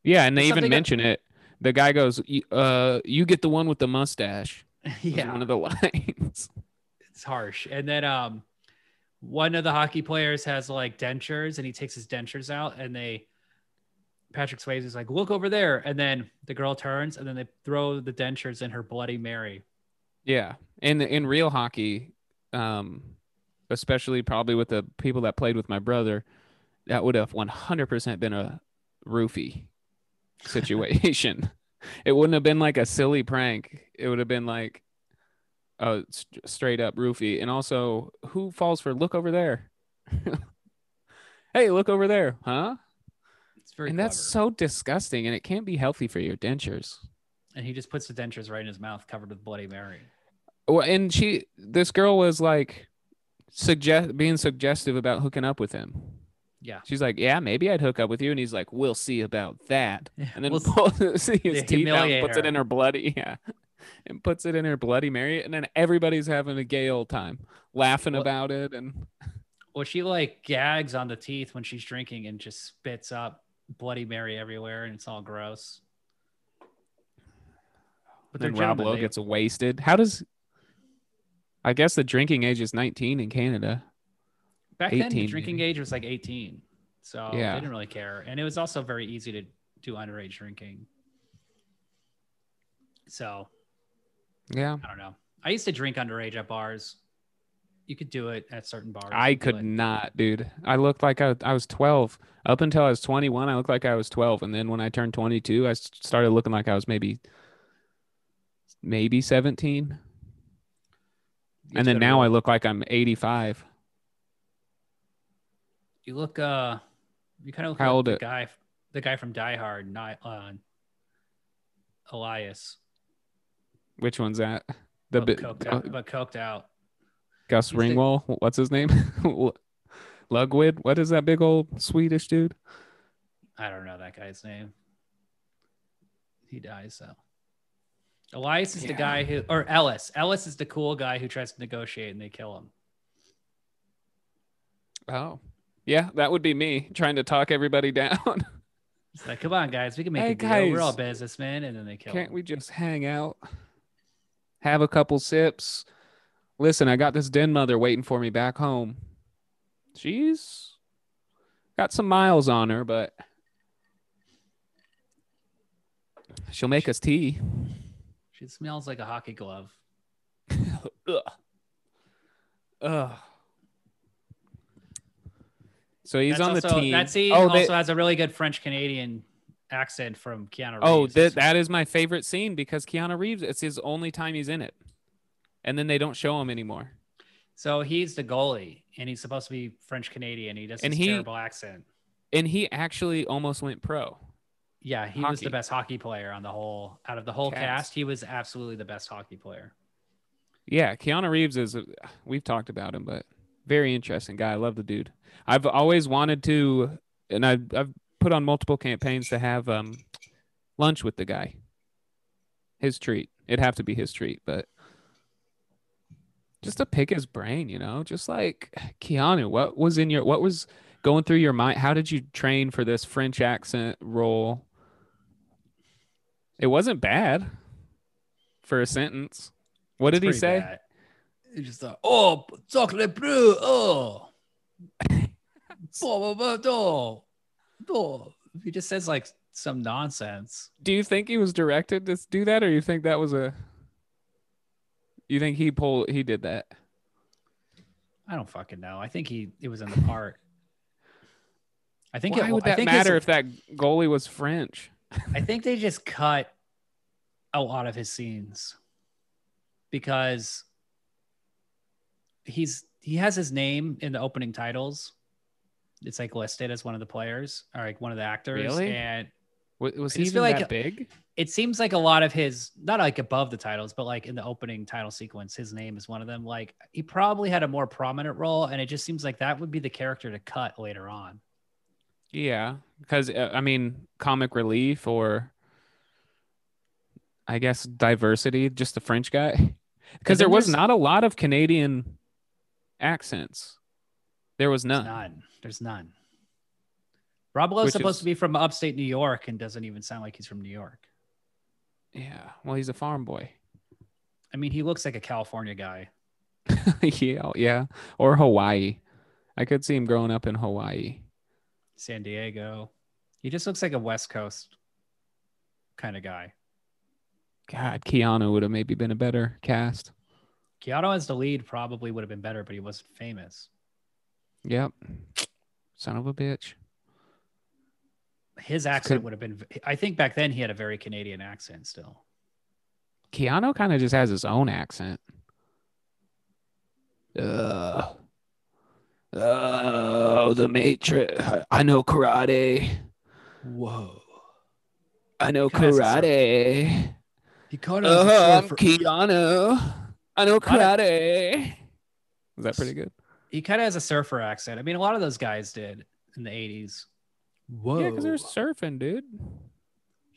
yeah, and they even mention it. The guy goes, "Uh, you get the one with the mustache." yeah, one of the lines. it's harsh. And then um one of the hockey players has like dentures and he takes his dentures out and they Patrick Swayze is like, look over there. And then the girl turns and then they throw the dentures in her Bloody Mary. Yeah, in in real hockey, um, especially probably with the people that played with my brother, that would have one hundred percent been a roofie situation. it wouldn't have been like a silly prank. It would have been like Uh, st- straight up roofie. And also, who falls for look over there? hey, look over there, huh? It's very and that's so disgusting, and it can't be healthy for your dentures. and he just puts the dentures right in his mouth covered with Bloody Mary. Well, and she, this girl was like, suggest being suggestive about hooking up with him. Yeah. She's like, "Yeah, maybe I'd hook up with you," and he's like, "We'll see about that." Yeah, And then we'll pulls his teeth out, puts it in her bloody, yeah, and puts it in her bloody Mary, and then everybody's having a gay old time, laughing Well- about it, and Well, she like gags on the teeth when she's drinking and just spits up Bloody Mary everywhere, and it's all gross. But then Rob Lowe they- gets wasted. How does? I guess the drinking age is 19 in Canada. back then the drinking maybe. age was like 18, so Yeah. they didn't really care, and it was also very easy to do underage drinking. So Yeah, I don't know. I used to drink underage at bars. You could do it at certain bars. I could not, dude. I looked like I, I was 12. Up until I was 21, I looked like I was 12. And then when I turned 22, I started looking like I was maybe maybe 17. You And then now I look like I'm 85. You look uh you kind of look How like old the it- guy the guy from Die Hard, not uh, Elias. Which one's that? The but, bit coked uh, out, but coked out. Gus he's the- Ringwall. What's his name? Lugwid. What is that big old Swedish dude? I don't know that guy's name. He dies so. Elias is the guy who or Ellis. Ellis is the cool guy who tries to negotiate and they kill him. Oh, yeah, that would be me trying to talk everybody down. It's like, come on, guys, we can make Hey, a deal. We're all businessmen, and then they kill Can't him. we just hang out, have a couple sips? Listen, I got this den mother waiting for me back home. She's got some miles on her, but she'll make us tea. She smells like a hockey glove. Ugh. Ugh. So he's That's on the also- team. That scene oh, they- also has a really good French Canadian accent from Keanu oh, Reeves. Oh, that—that is my favorite scene because Keanu Reeves. It's his only time he's in it, and then they don't show him anymore. So he's the goalie, and he's supposed to be French Canadian. He does And he- terrible accent. And he actually almost went pro. Yeah, he was the best hockey player on the whole out of the whole Cast. cast. He was absolutely the best hockey player. Yeah, Keanu Reeves is. a- We've talked about him, but very interesting guy. I love the dude. I've always wanted to, and I've I've put on multiple campaigns to have um lunch with the guy. His treat. It'd have to be his treat, but just to pick his brain, you know, just like Keanu, what was in your what was going through your mind? How did you train for this French accent role? It wasn't bad for a sentence. What It's did he say? bad. He just thought, oh, chocolate bleu, oh. Do." He just says like some nonsense. Do you think he was directed to do that, or you think that was a? You think he pulled? He did that. I don't fucking know. I think he it was in the part. I think Why it, would I that matter if that goalie was French? I think they just cut a lot of his scenes because he's he has his name in the opening titles. It's like listed as one of the players or like one of the actors. Really? And Was, he even like- that big? it seems like a lot of his not like above the titles, but like in the opening title sequence, his name is one of them. Like he probably had a more prominent role, and it just seems like that would be the character to cut later on. Yeah, because uh, I mean, comic relief or I guess diversity. Just the French guy. because there was not a lot of Canadian accents. There was There's none. none. There's none. Rob Lowe's Which supposed is- to be from upstate New York and doesn't even sound like he's from New York. Yeah, well, he's a farm boy. I mean, he looks like a California guy. yeah, yeah, or Hawaii. I could see him growing up in Hawaii. San Diego. He just looks like a West Coast kind of guy. God, Keanu would have maybe been a better cast. Keanu as the lead probably would have been better, but he wasn't famous. Yep. Son of a bitch. His accent would have been. I think back then he had a very Canadian accent still. Keanu kind of just has his own accent. Uh, oh, the Matrix. I, know karate. Whoa. I know Kinda has a karate. He kind Uh-huh, I'm Keanu. I know karate. Is that pretty good? He kind of has a surfer accent. I mean, a lot of those guys did in the 80s. Whoa. Yeah, because they're surfing, dude.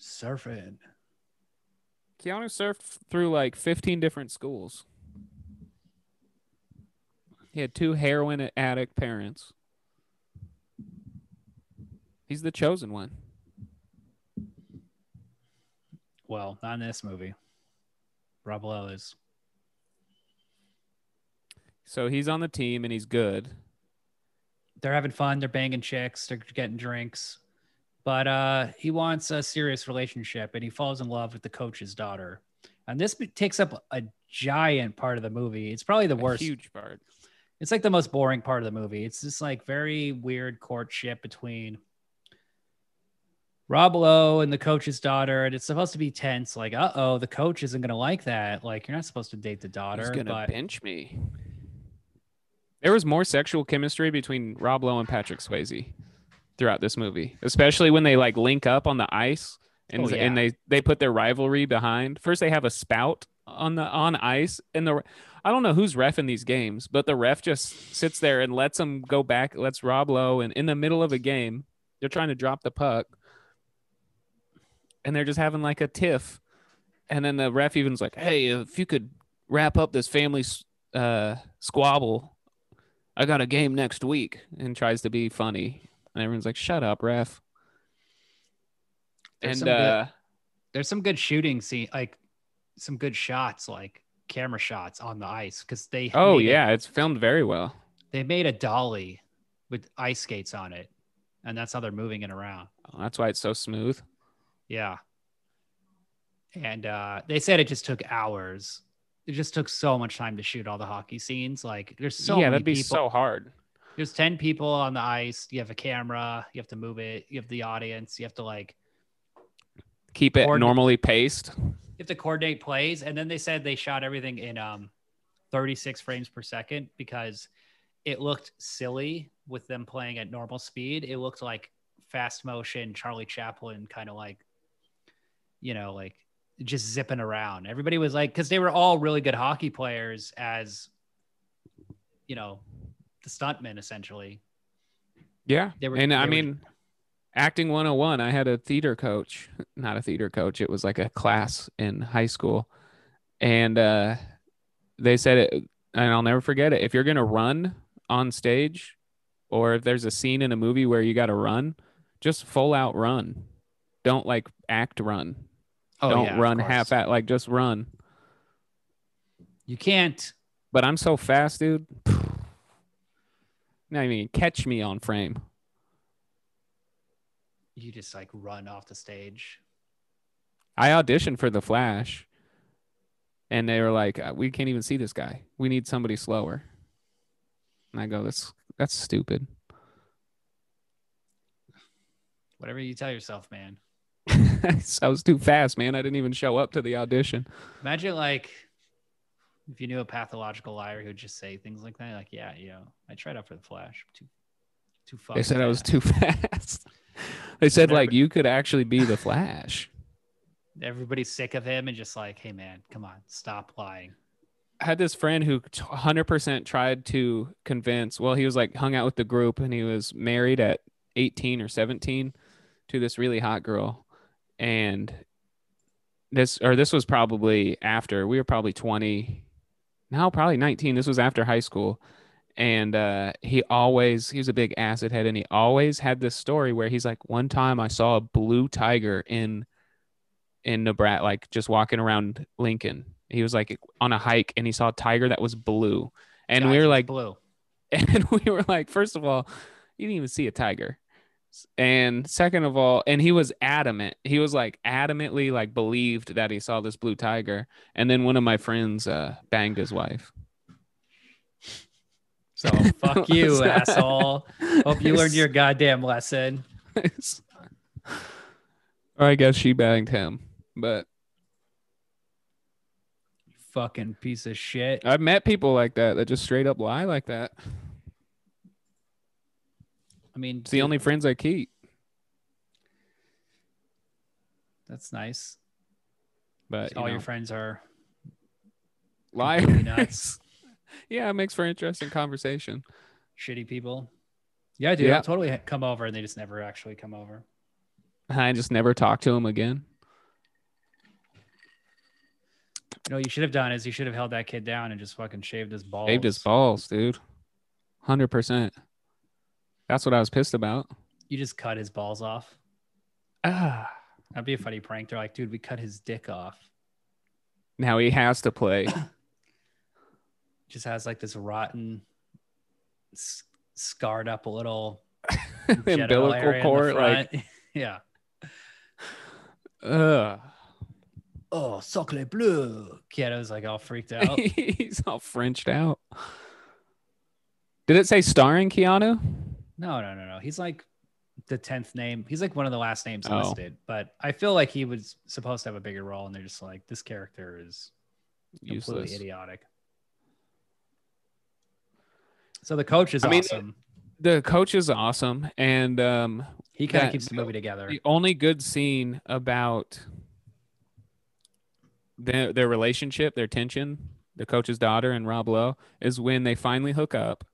surfing. Keanu surfed through like 15 different schools. He had two heroin addict parents. He's the chosen one. Well, not in this movie. Rob Lowe is. So he's on the team and he's good. They're having fun. They're banging chicks. They're getting drinks. But uh, he wants a serious relationship and he falls in love with the coach's daughter. And this takes up a giant part of the movie. It's probably the A worst. huge part. It's like the most boring part of the movie. It's just like very weird courtship between Rob Lowe and the coach's daughter. And it's supposed to be tense. Like, uh oh, the coach isn't going to like that. Like, you're not supposed to date the daughter. He's gonna but bench me. There was more sexual chemistry between Rob Lowe and Patrick Swayze throughout this movie, especially when they like link up on the ice and Oh, yeah. and they they put their rivalry behind. First, they have a spout on the on ice, and the I don't know who's ref in these games, but the ref just sits there and lets them go back. Lets Rob Lowe, and in the middle of a game, they're trying to drop the puck, and they're just having like a tiff, and then the ref even's like, "Hey, if you could wrap up this family uh, squabble, I got a game next week," and tries to be funny, and everyone's like, "Shut up, ref." There's and some good- uh, there's some good shooting scene, like some good shots, like camera shots on the ice because they oh a- yeah, it's filmed very well. they made a dolly with ice skates on it, and that's how they're moving it around. Oh, that's why it's so smooth. Yeah, and uh, they said it just took hours. It just took so much time to shoot all the hockey scenes. Like there's so yeah, that'd be people. so hard. There's ten people on the ice. You have a camera. You have to move it. You have the audience. You have to like Keep it normally paced. you have to coordinate plays and then they said they shot everything in um 36 frames per second because it looked silly with them playing at normal speed it looked like fast motion charlie chaplin kind of like you know like just zipping around everybody was like because they were all really good hockey players as you know the stuntmen essentially Yeah. They were- and they I were- mean, acting 101, I had a theater coach, not a theater coach. It was like a class in high school. And uh, they said it, and I'll never forget it. If you're going to run on stage, or if there's a scene in a movie where you got to run, just full out run. Don't like act run. Don't Oh, yeah, run half at like just run. you can't But I'm so fast, dude. Not even catch me on frame. you just like run off the stage I auditioned for The Flash, and they were like, "Uh, "We can't even see this guy. We need somebody slower." And I go, "That's that's stupid." whatever you tell yourself man I was too fast, man. I didn't even show up to the audition. Imagine like if you knew a pathological liar who'd just say things like that, like, yeah, you know, I tried out for the Flash, too, too fast. They said I was too fast. they said like you could actually be the Flash. Everybody's sick of him and just like, hey man, come on, stop lying. I had this friend who 100% tried to convince. Well, he was like hung out with the group, and he was married at 18 or 17 to this really hot girl, and this or this was probably after we were probably 20 now probably 19. This was after high school. And uh, he always, he was a big acid head, and he always had this story where he's like, one time I saw a blue tiger in, in Nebraska, like just walking around Lincoln. He was like on a hike and he saw a tiger that was blue. And we were like, blue. and we were like, first of all, you didn't even see a tiger. And second of all, and he was adamant. He was like adamantly like believed that he saw this blue tiger. And then one of my friends uh, banged his wife. So fuck you, asshole. Hope you learned your goddamn lesson. or I guess she banged him. But Fucking piece of shit. I've met people like that that just straight up lie like that. I mean, It's the dude, only friends I keep. That's nice. But you All know, your friends are liars. yeah, it makes for interesting conversation. shitty people. Yeah, dude. Yeah. I'll totally come over, and they just never actually come over. I just never talk to him again. You know, what you should have done is you should have held that kid down and just fucking shaved his balls. Shaved his balls, dude. Hundred percent. That's what I was pissed about. You just cut his balls off. Ah. That'd be a funny prank. They're like, dude, we cut his dick off. Now he has to play. Just has like this rotten, scarred up a little Umbilical area in the cord, like, yeah. ugh. Oh, sacre bleu. Kid like all freaked out. He's all Frenched out. Did it say starring Keanu? No, no, no, no. He's like the tenth name. He's like one of the last names Oh. listed. But I feel like he was supposed to have a bigger role, and they're just like, this character is completely Useless. idiotic. So the coach is I mean, awesome. The coach is awesome, and um, he kind of keeps the movie together. the only good scene about their their relationship, their tension, the coach's daughter and Rob Lowe, is when they finally hook up,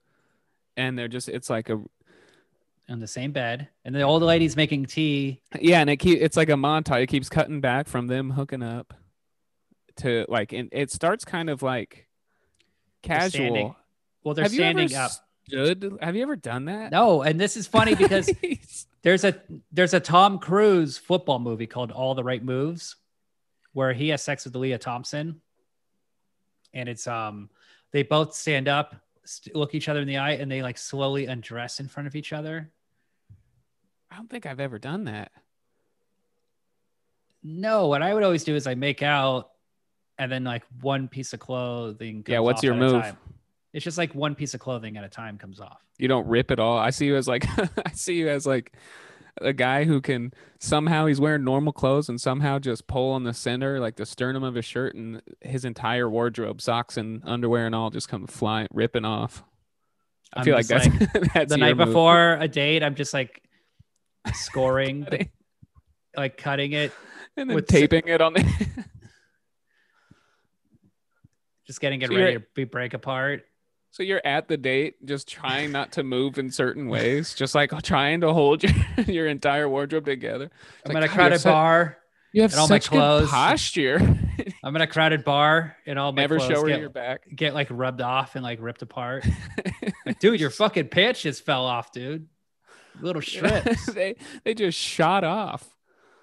and they're just it's like a in the same bed, and the old lady's making tea. yeah, and it keep it's like a montage. It keeps cutting back from them hooking up to like, and it starts kind of like They're casual. Well, they're have standing up. stood? Have you ever done that? No, and this is funny because there's a there's a Tom Cruise football movie called All the Right Moves, where he has sex with Lea Thompson, and it's um they both stand up, st- look each other in the eye, and they like slowly undress in front of each other. I don't think I've ever done that. No, what I would always do is I make out, and then like one piece of clothing. Yeah, what's your at move? It's just like one piece of clothing at a time comes off. You don't rip it all. I see you as like I see you as like a guy who can somehow he's wearing normal clothes and somehow just pull on the center, like the sternum of his shirt, and his entire wardrobe, socks and underwear and all, just come flying, ripping off. I I'm feel like that's that's the night move. before a date, I'm just like scoring, the- like cutting it, and then with- taping it on the. just getting it So ready to be break apart. so you're at the date, just trying not to move in certain ways, just like trying to hold your your entire wardrobe together. It's I'm like, at a "God, you have crowded bar. You have and all my clothes- posture. I'm in a crowded bar, and all my Never clothes show get, your back. get like rubbed off and like ripped apart. like, dude, your fucking pants just fell off, dude. Little strips. they they just shot off.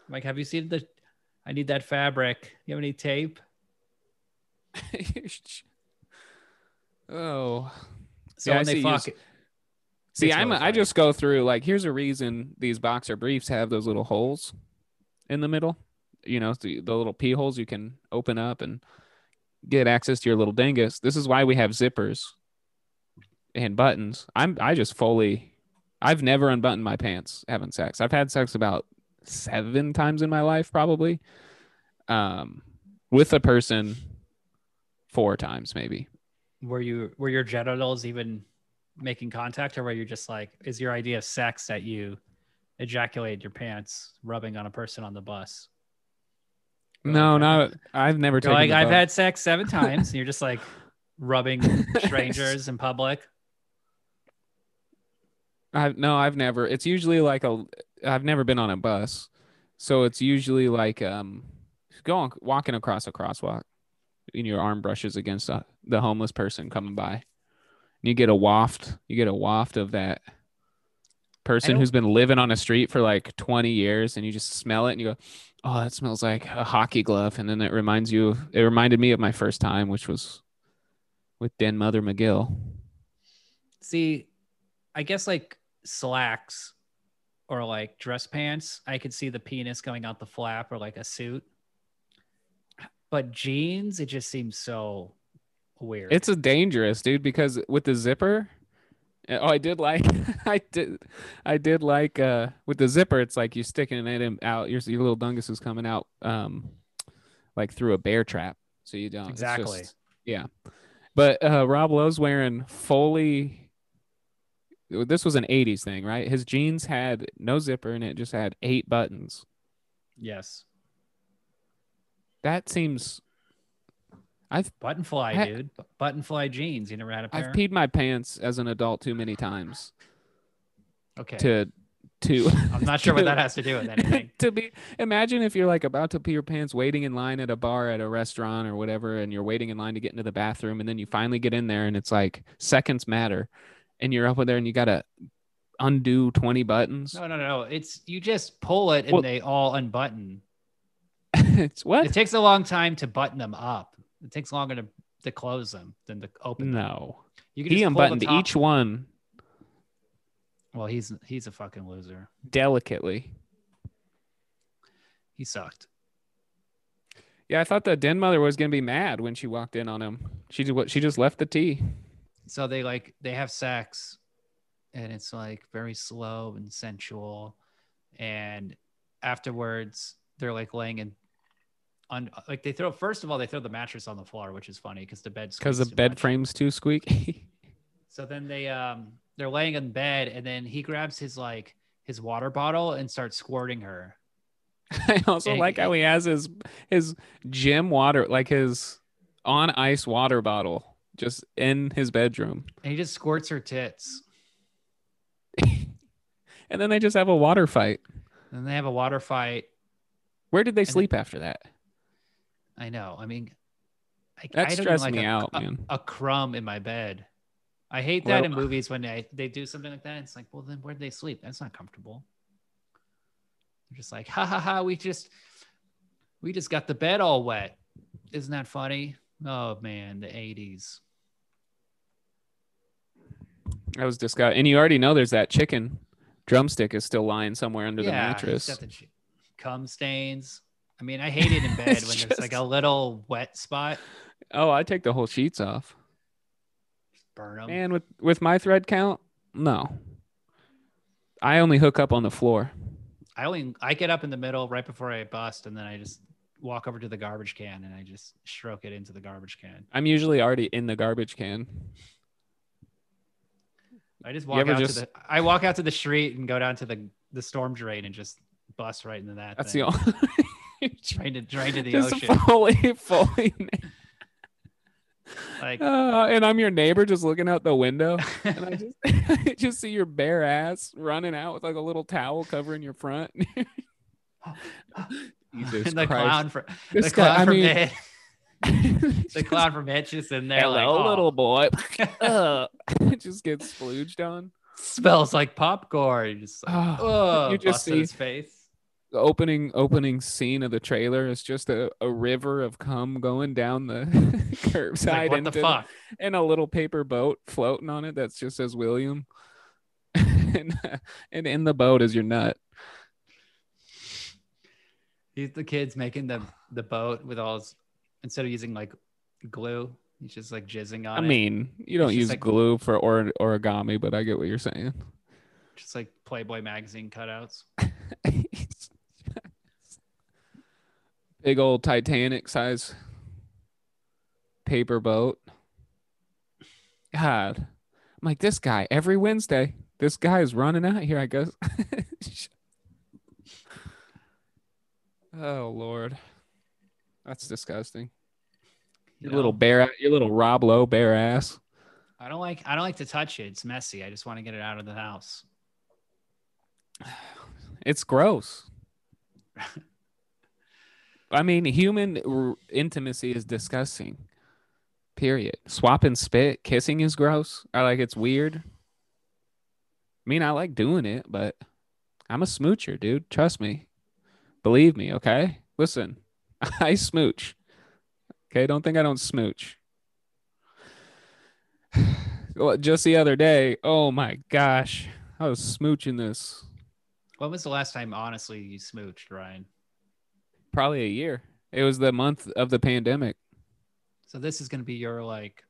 I'm like, have you seen the? I need that fabric. You have any tape? oh, So Yeah, I when see they you fuck, s- see, I'm really I just go through like here's a reason these boxer briefs have those little holes in the middle. You know, the, the little pee holes you can open up and get access to your little dingus. This is why we have zippers and buttons. I'm I just fully. I've never unbuttoned my pants having sex. I've had sex about seven times in my life, probably. Um, with a person, four times maybe. were you were your genitals even making contact, or were you just like, is your idea of sex that you ejaculate your pants rubbing on a person on the bus? No, no, I've never taken. like, I've had sex seven times, and you're just like rubbing strangers in public. I've no, I've never. It's usually like a. I've never been on a bus, so it's usually like um, going walking across a crosswalk. and your arm brushes against uh, the homeless person coming by. And you get a waft, you get a waft of that person who's been living on a street for like 20 years and you just smell it and you go, "Oh, that smells like a hockey glove." And then it reminds you it reminded me of my first time which was with Den Mother McGill. See, I guess like slacks or like dress pants, I could see the penis going out the flap or like a suit. But jeans, it just seems so weird. It's a dangerous, dude, because with the zipper, oh, I did like, I did, I did like, uh, with the zipper, it's like you're sticking it in out. Your your little dungus is coming out, um, like through a bear trap, so you don't Exactly. just- yeah, but uh, Rob Lowe's wearing fully. This was an '80s thing, right? His jeans had no zipper and it just had eight buttons. yes. That seems. I've Button fly, dude. Bu- Button fly jeans. You never had a pair? I've peed my pants as an adult too many times okay. to to I'm not sure what that has to do with anything. to be imagine if you're like about to pee your pants waiting in line at a bar at a restaurant or whatever and you're waiting in line to get into the bathroom and then you finally get in there and it's like seconds matter and you're up with there and you gotta undo 20 buttons No, no, no. It's you just pull it and Well- they all unbutton. it's what It takes a long time to button them up. It takes longer to, to close them than to open them. no You can he just pull the unbuttoned each one Well, he's he's a fucking loser. delicately He sucked. yeah i thought the den mother was gonna be mad when she walked in on him she what she just left the tea So they like they have sex, and it's like very slow and sensual, and afterwards they're like laying in. On like they throw first of all they throw the mattress on the floor, which is funny because the bed because the bed much. frame's too squeaky So then they um they're laying in bed and then he grabs his like his water bottle and starts squirting her. I also And like how he has his his gym water, like his on ice water bottle, just in his bedroom, And he just squirts her tits. and then they just have a water fight. And then they have a water fight. Where did they And- sleep after that? I know. I mean, I, That I don't stressed like me a, out, a, man. a crumb in my bed. I hate that Well- in movies when they, they do something like that. It's like, well, then where'd they sleep? That's not comfortable. They're just like, ha ha ha. We just we just got the bed all wet. Isn't that funny? Oh man, the 80s. I was disgusted, and you already know there's that chicken drumstick is still lying somewhere under the mattress. got the ch- cum stains. I mean, I hate it in bed when there's like a little wet spot. Oh, I take the whole sheets off. Burn them. Man, with with my thread count, no. I only hook up on the floor. I only I get up in the middle right before I bust, and then I just walk over to the garbage can and I just stroke it into the garbage can. I'm usually already in the garbage can. I just walk out just- to the I walk out to the street and go down to the the storm drain and just bust right into that. That's thing. the only. drain to drain to the just ocean. fully, fully. Like Uh, and I'm your neighbor, just looking out the window, and I just, I just see your bare ass running out with like a little towel covering your front. Jesus and the Christ! clown for This the guy- clown I mean-. The clown from Hitch is in there. like, Hello, "Oh, little boy. uh, it just gets splooged on. smells like popcorn. Just like, Oh, oh, you just see- his face. The opening opening scene of the trailer is just a, a river of cum going down the curbside like, what the into- fuck? and a little paper boat floating on it that's just says William. and, and in the boat is your nut. He's the kid's making the the boat with all his instead of using like glue, he's just like jizzing on it. I it. mean, you don't just use like- glue for or, origami, but I get what you're saying. just like Playboy magazine cutouts. Big old Titanic size paper boat. God, I'm like this guy every Wednesday. This guy is running out here. I guess. oh Lord, that's disgusting. Your know? little bear, your little Rob Lowe bare ass. I don't like I don't like to touch it. It's messy. I just want to get it out of the house. It's gross. I mean, human r- intimacy is disgusting. Period. Swapping spit, kissing is gross. I like it's weird. I mean, I like doing it, but I'm a smoocher, dude. Trust me. Believe me, okay? Listen, I smooch. Okay, don't think I don't smooch. Well, Just the other day, oh my gosh, I was smooching this When was the last time, honestly, you smooched, Ryan? probably a year. It was the month of the pandemic. So this is going to be your like,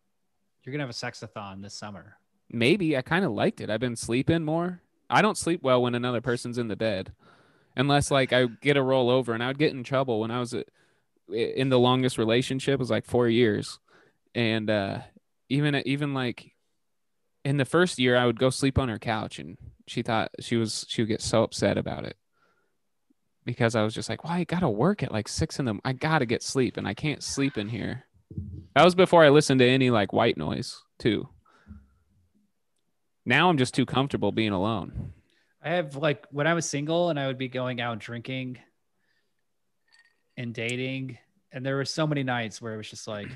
you're going to have a sexathon this summer. Maybe I kind of liked it. I've been sleeping more. I don't sleep well when another person's in the bed, unless like I get a roll over, and I would get in trouble when I was uh, in the longest relationship. Was like four years, and uh, even even like in the first year, I would go sleep on her couch, and she thought she was she would get so upset about it because I was just like, "Why well, I gotta work at like six in the I gotta get sleep, and I can't sleep in here." That was before I listened to any like white noise too. Now I'm just too comfortable being alone. I have like when I was single and I would be going out drinking and dating, and there were so many nights where it was just like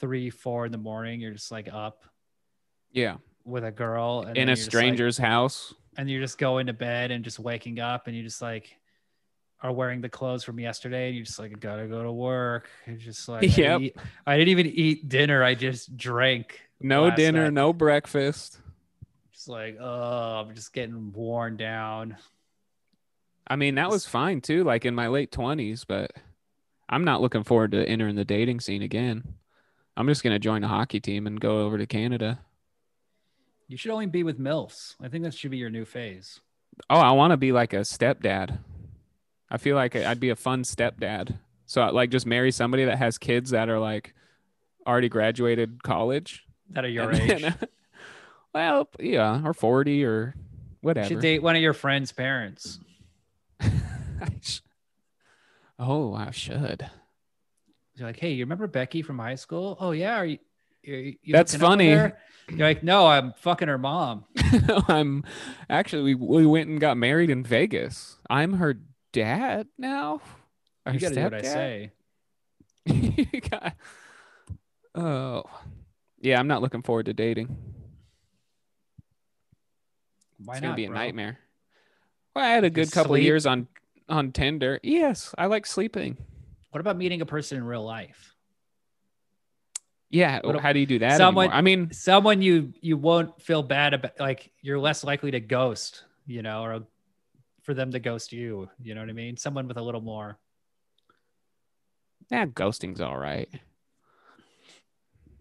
three, four in the morning. You're just like up Yeah, with a girl and in a you're like- stranger's house. and you're just going to bed and just waking up and you just like are wearing the clothes from yesterday and you just like gotta go to work. You're just like I didn't eat- I didn't even eat dinner. I just drank. No dinner, night. no breakfast. Just like oh, I'm just getting worn down. I mean, that was fine too, like in my late 20s, but I'm not looking forward to entering the dating scene again. I'm just going to join a hockey team and go over to Canada. You should only be with MILFs. I think that should be your new phase. Oh, I want to be like a stepdad. I feel like I'd be a fun stepdad. So, I like, just marry somebody that has kids that are like already graduated college. That are your And age. then- well, yeah, or 40 or You whatever. should date one of your friends' parents. Oh, I should. You're like, hey, you remember Becky from high school? Oh yeah, are you? you you That's hooking up with funny. You're like, no, I'm fucking her mom. I'm actually we, we went and got married in Vegas. I'm her dad now. Her You gotta do what I stepdad? say. You got- oh, yeah. I'm not looking forward to dating. Why it's not? gonna be a bro? nightmare. Well, I had a good Just couple of sleep. years on on Tinder. Yes, I like sleeping. What about meeting a person in real life? Yeah. What how do you do that? someone- anymore? I mean, Someone you you won't feel bad about. Like you're less likely to ghost, you know, or for them to ghost you. You know what I mean? Someone with a little more. yeah, ghosting's all right.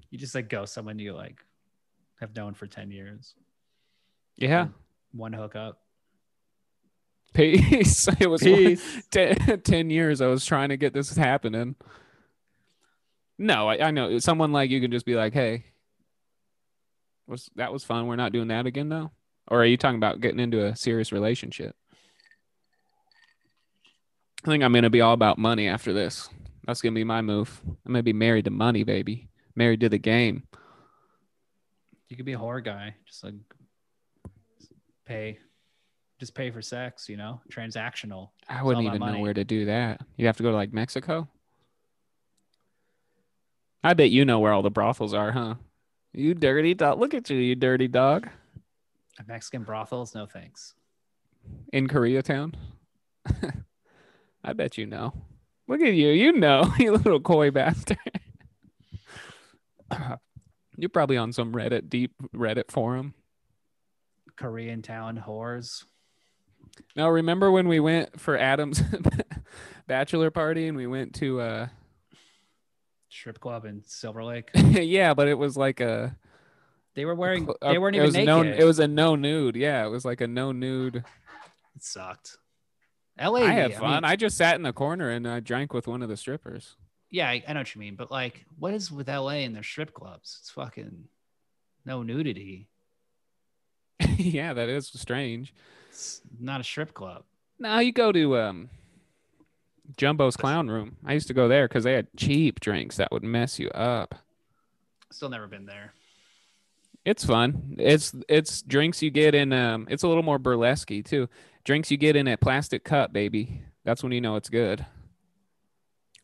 You just like ghost someone you like have known for ten years. Yeah. One hookup. Peace. It was Peace. ten, 10 years I was trying to get this happening. No, I, I know someone like you can just be like, "Hey, was that was fun. We're not doing that again, though." Or are you talking about getting into a serious relationship? I think I'm gonna be all about money after this. That's gonna be my move. I'm gonna be married to money, baby. Married to the game. You could be a horror guy. Just like pay, just pay for sex. You know, transactional. I wouldn't even know where to do that. You have to go to like Mexico. I bet you know where all the brothels are, huh? You dirty dog. Look at you, you dirty dog. Mexican brothels, no thanks. In Koreatown. I bet you know. Look at you. You know, you little coy bastard. You're probably on some Reddit, deep Reddit forum. Korean town whores. Now, remember when we went for Adam's bachelor party and we went to, uh, Strip club in Silver Lake. yeah, but it was like a, They were wearing. Uh, They weren't it even was naked. No, it was a no nude. Yeah, it was like a no nude. It sucked. LA. I had fun. mean, I just sat in the corner and I drank with one of the strippers. yeah, I, I know what you mean, but like, what is with LA and their strip clubs? It's fucking no nudity. yeah, that is strange. It's not a strip club. Now you go to um Jumbo's Clown Room. I used to go there because they had cheap drinks that would mess you up. Still never been there. It's fun. It's it's drinks you get in um it's a little more burlesque too. Drinks you get in a plastic cup, baby. That's when you know it's good.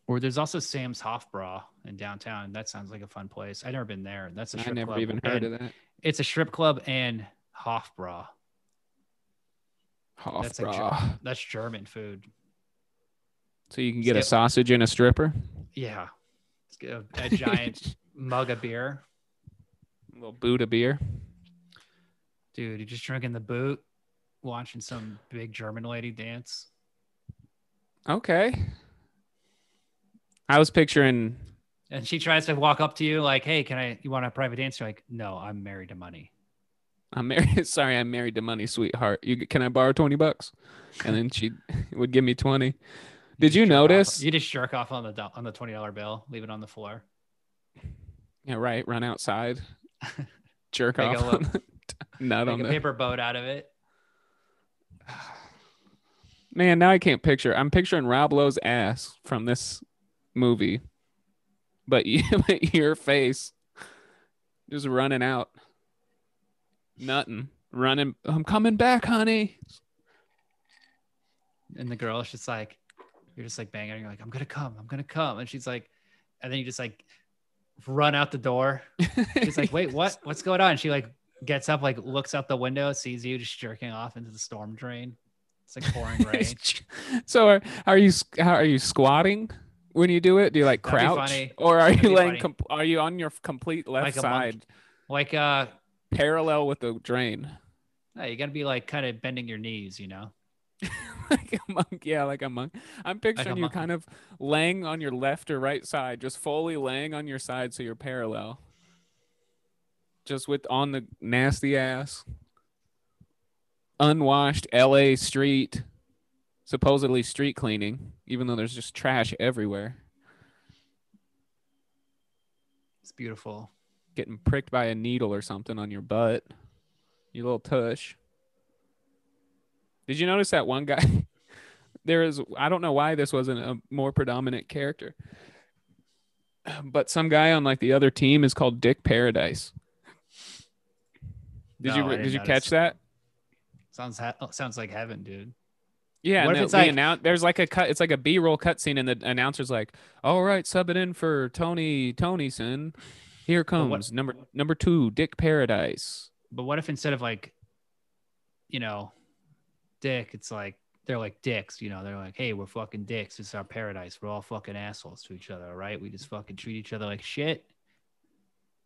Or there's also Sam's Hofbräu in downtown. That sounds like a fun place. I've never been there. That's a I strip never club. even heard and of that. It's a strip club and Hofbräu. That's like. That's German food. So you can get a sausage and a stripper. Yeah. A, a giant mug of beer. A little boot of beer. Dude, you're just drinking the boot, watching some big German lady dance. Okay. I was picturing. And she tries to walk up to you like, hey, can I, you want a private dance? You're like, no, I'm married to money. I'm married. Sorry, I'm married to money, sweetheart. You can I borrow twenty bucks? And then she would give me twenty. Did you off- notice? You just jerk off on the on the twenty dollar bill, leave it on the floor. Yeah, right. Run outside, jerk Make off, on the- nut Make on a the paper boat out of it. man. Now I can't picture. I'm picturing Rob Lowe's ass from this movie, but, you, but your face just running out, nutting, running. I'm coming back, honey. And the girl is just like, you're just like banging. You're like, I'm gonna come, I'm gonna come, and she's like, and then you just like run out the door. She's like, wait, what? What's going on? She like gets up, like looks out the window, sees you just jerking off into the storm drain. It's like pouring rain. so are, are you how are you squatting when you do it? Do you like crouch or are That'd you laying? Com- are you on your complete left Like a monk. side, like uh, parallel with the drain? no, you gotta be like kind of bending your knees, you know. like a monk, yeah, like a monk. I'm picturing you monk. kind of laying on your left or right side, just fully laying on your side so you're parallel. Just with on the nasty ass, unwashed LA street, supposedly street cleaning, even though there's just trash everywhere. It's beautiful. Getting pricked by a needle or something on your butt. You little tush. Did you notice that one guy? there is, I don't know why this wasn't a more predominant character, but some guy on like the other team is called Dick Paradise. Did No, you did you notice. catch that? Sounds ha- oh, sounds like heaven, dude. Yeah, What if no, it's like- annou- there's like a cut. It's like a B-roll cutscene, and the announcer's like, "All right, sub it in for Tony Tonyson. Here But what- comes number number two, Dick Paradise." But what if instead of like, you know, dick, it's like they're like dicks, you know, they're like, hey, we're fucking dicks. It's our paradise. We're all fucking assholes to each other, all right? We just fucking treat each other like shit.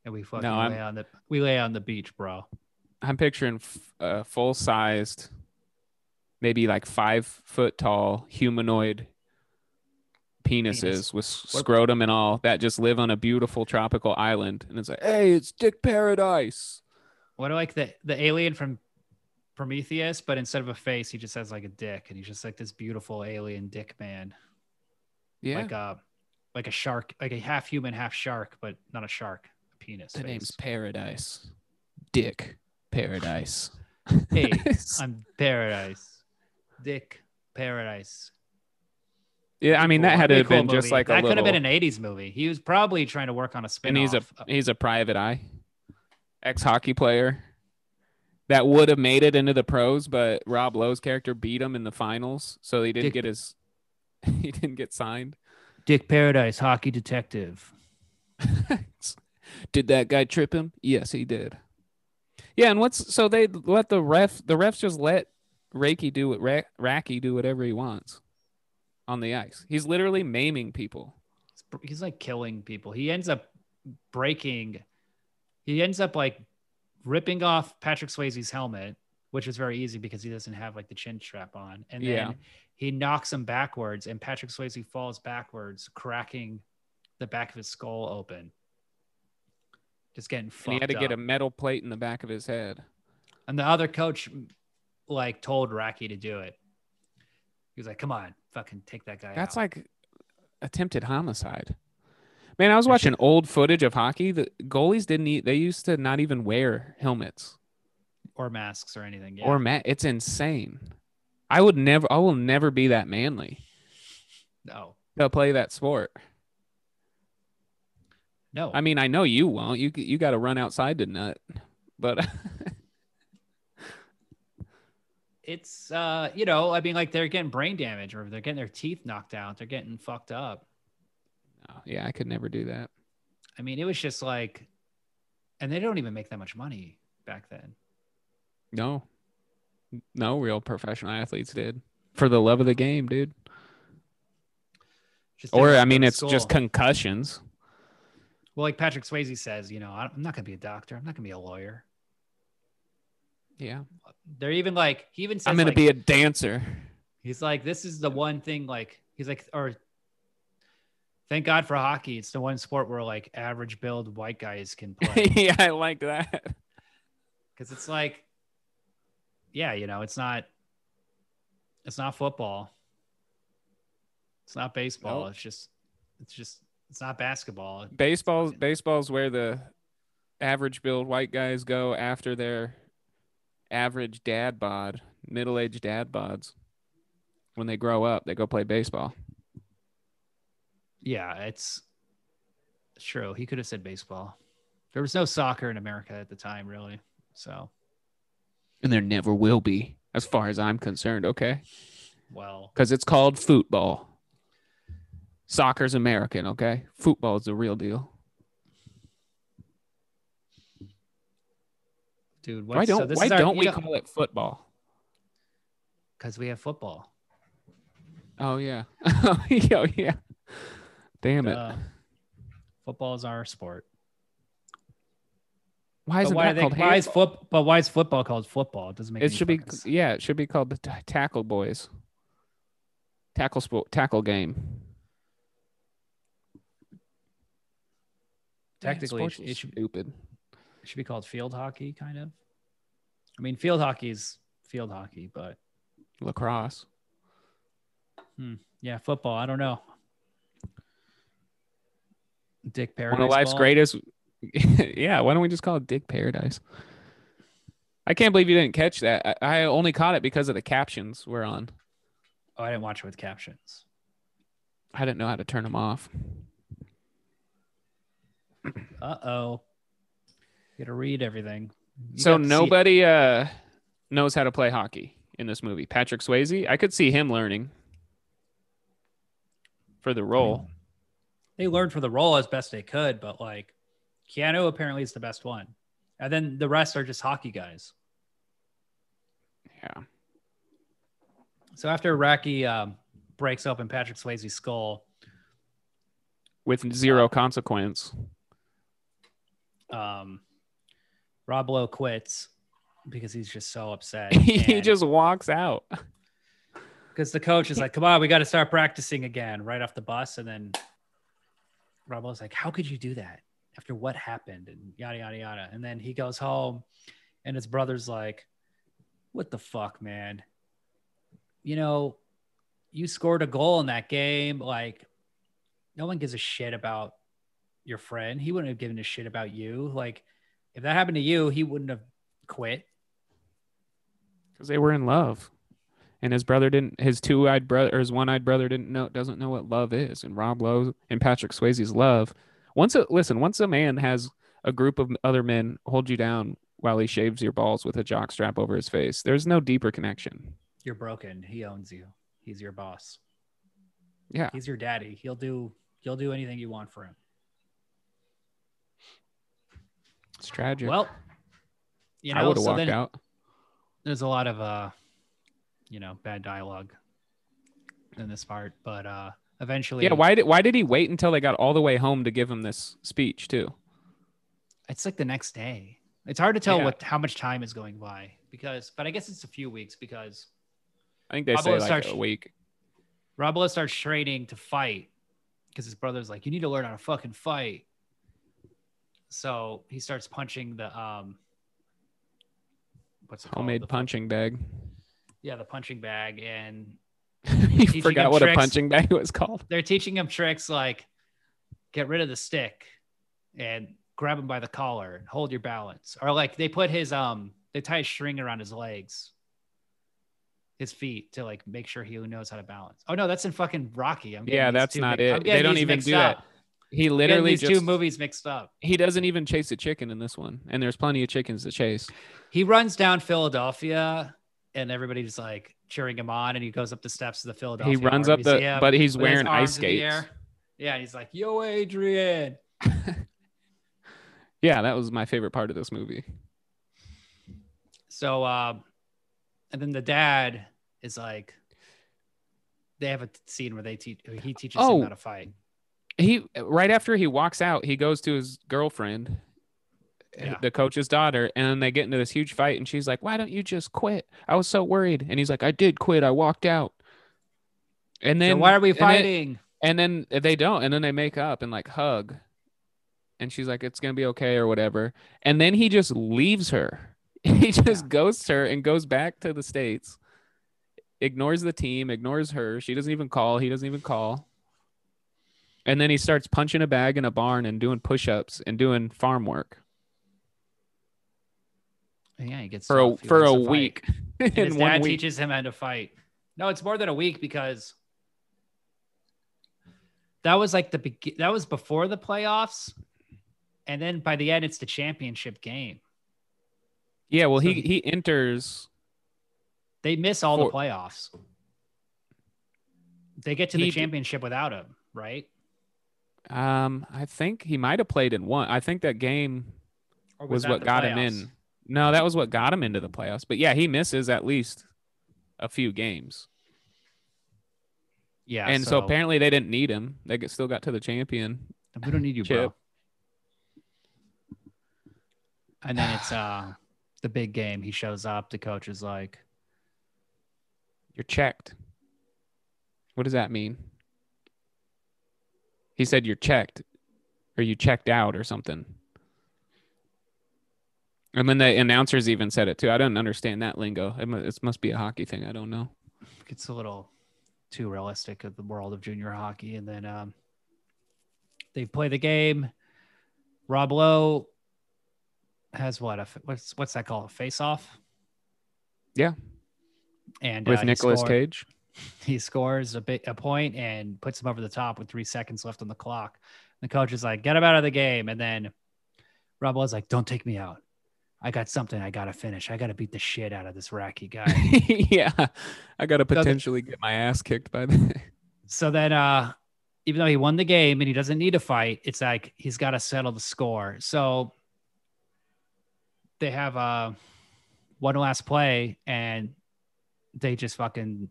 And we fucking I'm- on the we lay on the beach, bro. I'm picturing f- uh, full sized, maybe like five foot tall humanoid penises Penis. with What- scrotum and all that just live on a beautiful tropical island. And it's like, hey, it's Dick Paradise. What like the the alien from Prometheus, but instead of a face, he just has like a dick, and he's just like this beautiful alien dick man. Yeah. Like a like a shark, like a half human, half shark, but not a shark, a penis. the name's. Paradise. Dick Paradise. Hey, I'm paradise. Dick paradise. Yeah, I mean, that had to have been cool just movie. like a that little. could have been an 80s movie. He was probably trying to work on a spin and he's a he's a private eye, ex hockey player that would have made it into the pros, but Rob Lowe's character beat him in the finals, so he didn't Dick- get his he didn't get signed. Dick Paradise, hockey detective. did that guy trip him? Yes, he did. Yeah, and what's so they let the ref the refs just let Racki do what Ra- Racki do whatever he wants on the ice. He's literally maiming people. He's- like killing people. He ends up breaking. He ends up like ripping off Patrick Swayze's helmet, which is very easy because he doesn't have like the chin strap on. And then Yeah. he knocks him backwards, and Patrick Swayze falls backwards, cracking the back of his skull open. Just getting fucked And he had to get a metal plate in the back of his head. And the other coach like told Racki to do it. He was like, "Come on, fucking take that guy That's out." like attempted homicide. Man, I was watching old footage of hockey. The goalies didn't eat, they used to not even wear helmets or masks or anything. Yeah. or mat. It's insane. I would never I will never be that manly no, to play that sport. no. I mean, I know you won't. You you got to run outside to nut. But it's uh, you know, I mean, like they're getting brain damage or they're getting their teeth knocked out. They're getting fucked up. yeah, I could never do that. I mean, it was just like, and they don't even make that much money back then. No, no real professional athletes did for the love of the game, dude. Just Or I mean, it's just concussions. well, like Patrick Swayze says, you know, I'm not gonna be a doctor. I'm not gonna be a lawyer. Yeah, They're even like he even says I'm gonna like, be a dancer. He's like, this is the one thing, like, he's like, or thank God for hockey. It's the one sport where like average build white guys can play. yeah, I like that. Cause it's like, yeah, you know, it's not, it's not football. It's not baseball. Nope. It's just, it's just, it's not basketball. Baseball's baseball's where the average build white guys go after their average dad bod, middle aged dad bods. When they grow up, they go play baseball. Yeah, it's, true. He could have said baseball. There was no soccer in America at the time, really. So, And there never will be, as far as I'm concerned, okay? well, Because it's called football. Soccer's American, okay? Football is the real deal. Dude, Why so don't this why is our- don't we call it football? Because we have football. Oh yeah. oh yeah. Damn it. Uh, football is our sport. why isn't why, they, called why is foot? But why is football called football? It doesn't make. It should be yeah, it should be called the t- tackle boys. Tackle sport tackle game. Technically, sports it is it should, stupid. It should be called field hockey, kind of. I mean, field hockey is field hockey, but Lacrosse. yeah, football. I don't know. Dick Paradise. One of life's ball? greatest. yeah, why don't we just call it Dick Paradise? I can't believe you didn't catch that. I, I only caught it because of the captions we're on. Oh, I didn't watch it with captions. I didn't know how to turn them off. Uh oh. You got to read everything. You so got to see it. nobody uh knows how to play hockey in this movie. Patrick Swayze, I could see him learning for the role. they learned for the role as best they could, but like Keanu apparently is the best one. And then the rest are just hockey guys. Yeah. So after Rocky um, breaks open Patrick Swayze's skull, With zero consequence. um, Rob Lowe quits because he's just so upset. he just walks out. because the coach is like, "Come on, we got to start practicing again right off the bus." And then Rob Lowe's like, "How could you do that after what happened?" And yada yada yada. And then he goes home, and his brother's like, "What the fuck, man? You know, you scored a goal in that game. Like, no one gives a shit about your friend. He wouldn't have given a shit about you. Like, if that happened to you, he wouldn't have quit." because they were in love and his brother didn't his two-eyed brother or his one-eyed brother didn't know doesn't know what love is and rob lowe and patrick swayze's love once a listen once a man has a group of other men hold you down while he shaves your balls with a jock strap over his face there's no deeper connection You're broken. He owns you. He's your boss. yeah He's your daddy. He'll do he'll do anything you want for him. It's tragic Well, you know, i would have so walked out there's a lot of uh you know, bad dialogue in this part, but uh eventually yeah why did why did he wait until they got all the way home to give him this speech too it's like the next day. It's hard to tell Yeah. what how much time is going by because but I guess it's a few weeks because i think they say like starts- a week Rob starts training to fight because his brother's like, you need to learn how to fucking fight. So he starts punching the um what's it called? homemade The- punching bag Yeah, the punching bag, and he forgot what a punching bag was called they're teaching him tricks like get rid of the stick and grab him by the collar and hold your balance, or like they put his um they tie a string around his legs, his feet to like make sure he knows how to balance. Oh no, that's in fucking Rocky. I'm Yeah, that's not it. They don't even do up. that. He literally these just two movies mixed up. he doesn't even chase a chicken in this one and there's plenty of chickens to chase He runs down Philadelphia, and everybody's like cheering him on, and he goes up the steps of the Philadelphia. he runs up the Museum but he's wearing ice arms in the skates. Yeah, he's like, "Yo, Adrian." Yeah, that was my favorite part of this movie. So, um, and then the dad is like, they have a scene where they teach. He teaches Oh. him how to fight. He right after he walks out, he goes to his girlfriend, Yeah. the coach's daughter, and then they get into this huge fight. And she's like, "Why don't you just quit? I was so worried." And he's like, "I did quit. I walked out." And then so why are we and then- fighting? And then they don't, and then they make up and like hug. And she's like, "It's gonna be okay" or whatever. And then he just leaves her. He just Yeah. ghosts her and goes back to the states. Ignores the team, ignores her. She doesn't even call. He doesn't even call. And then he starts punching a bag in a barn and doing push-ups and doing farm work yeah, he gets for a for a week. And his dad week. teaches him how to fight. No, it's more than a week because that was like the begi- that was before the playoffs, and then by the end, it's the championship game. Yeah, well, So he he- enters. They miss all the playoffs. They get to the He d- championship without him, right? Um, I think he might have played in one. I think that game Or was that what got him in. No, that was what got him into the playoffs. But yeah, he misses at least a few games. Yeah, and so, apparently they didn't need him. They still got to the champion. we don't need you, bro. And then it's uh the big game. He shows up. The coach is like, You're checked. What does that mean? He said you're checked or you checked out or something. And then the announcers even said it too. I don't understand that lingo. It, mu- it must be a hockey thing. I don't know. it's a little too realistic of the world of junior hockey. And then um, they play the game. Rob Lowe has what? A, what's what's that called? A face off. Yeah. And With uh, scored- Cage. he scores a bit a point and puts him over the top with three seconds left on the clock. The coach is like, "Get him out of the game," and then Rob Lowe's like, "Don't take me out. I got something I gotta finish. I gotta beat the shit out of this Racki guy." yeah. I got to the- potentially get my ass kicked by the. So then, uh, even though he won the game and he doesn't need to fight, it's like he's got to settle the score. So they have uh, one last play and they just fucking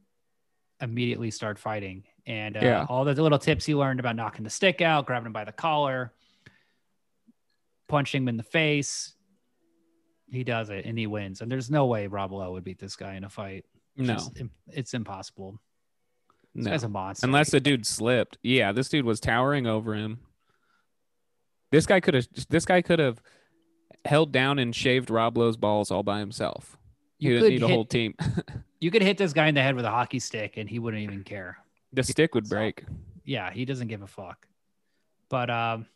immediately start fighting. And uh, Yeah. all the little tips he learned about knocking the stick out, grabbing him by the collar, punching him in the face. He does it and he wins. And there's no way Rob Lowe would beat this guy in a fight. It's No, just it's impossible. This no. guy's a monster. Unless the dude slipped. Yeah, this dude was towering over him. This guy could have. This guy could have held down and shaved Rob Lowe's balls all by himself. He You didn't need a hit- whole team. You could hit this guy in the head with a hockey stick and he wouldn't even care. the stick would So- break. Yeah, he doesn't give a fuck. But um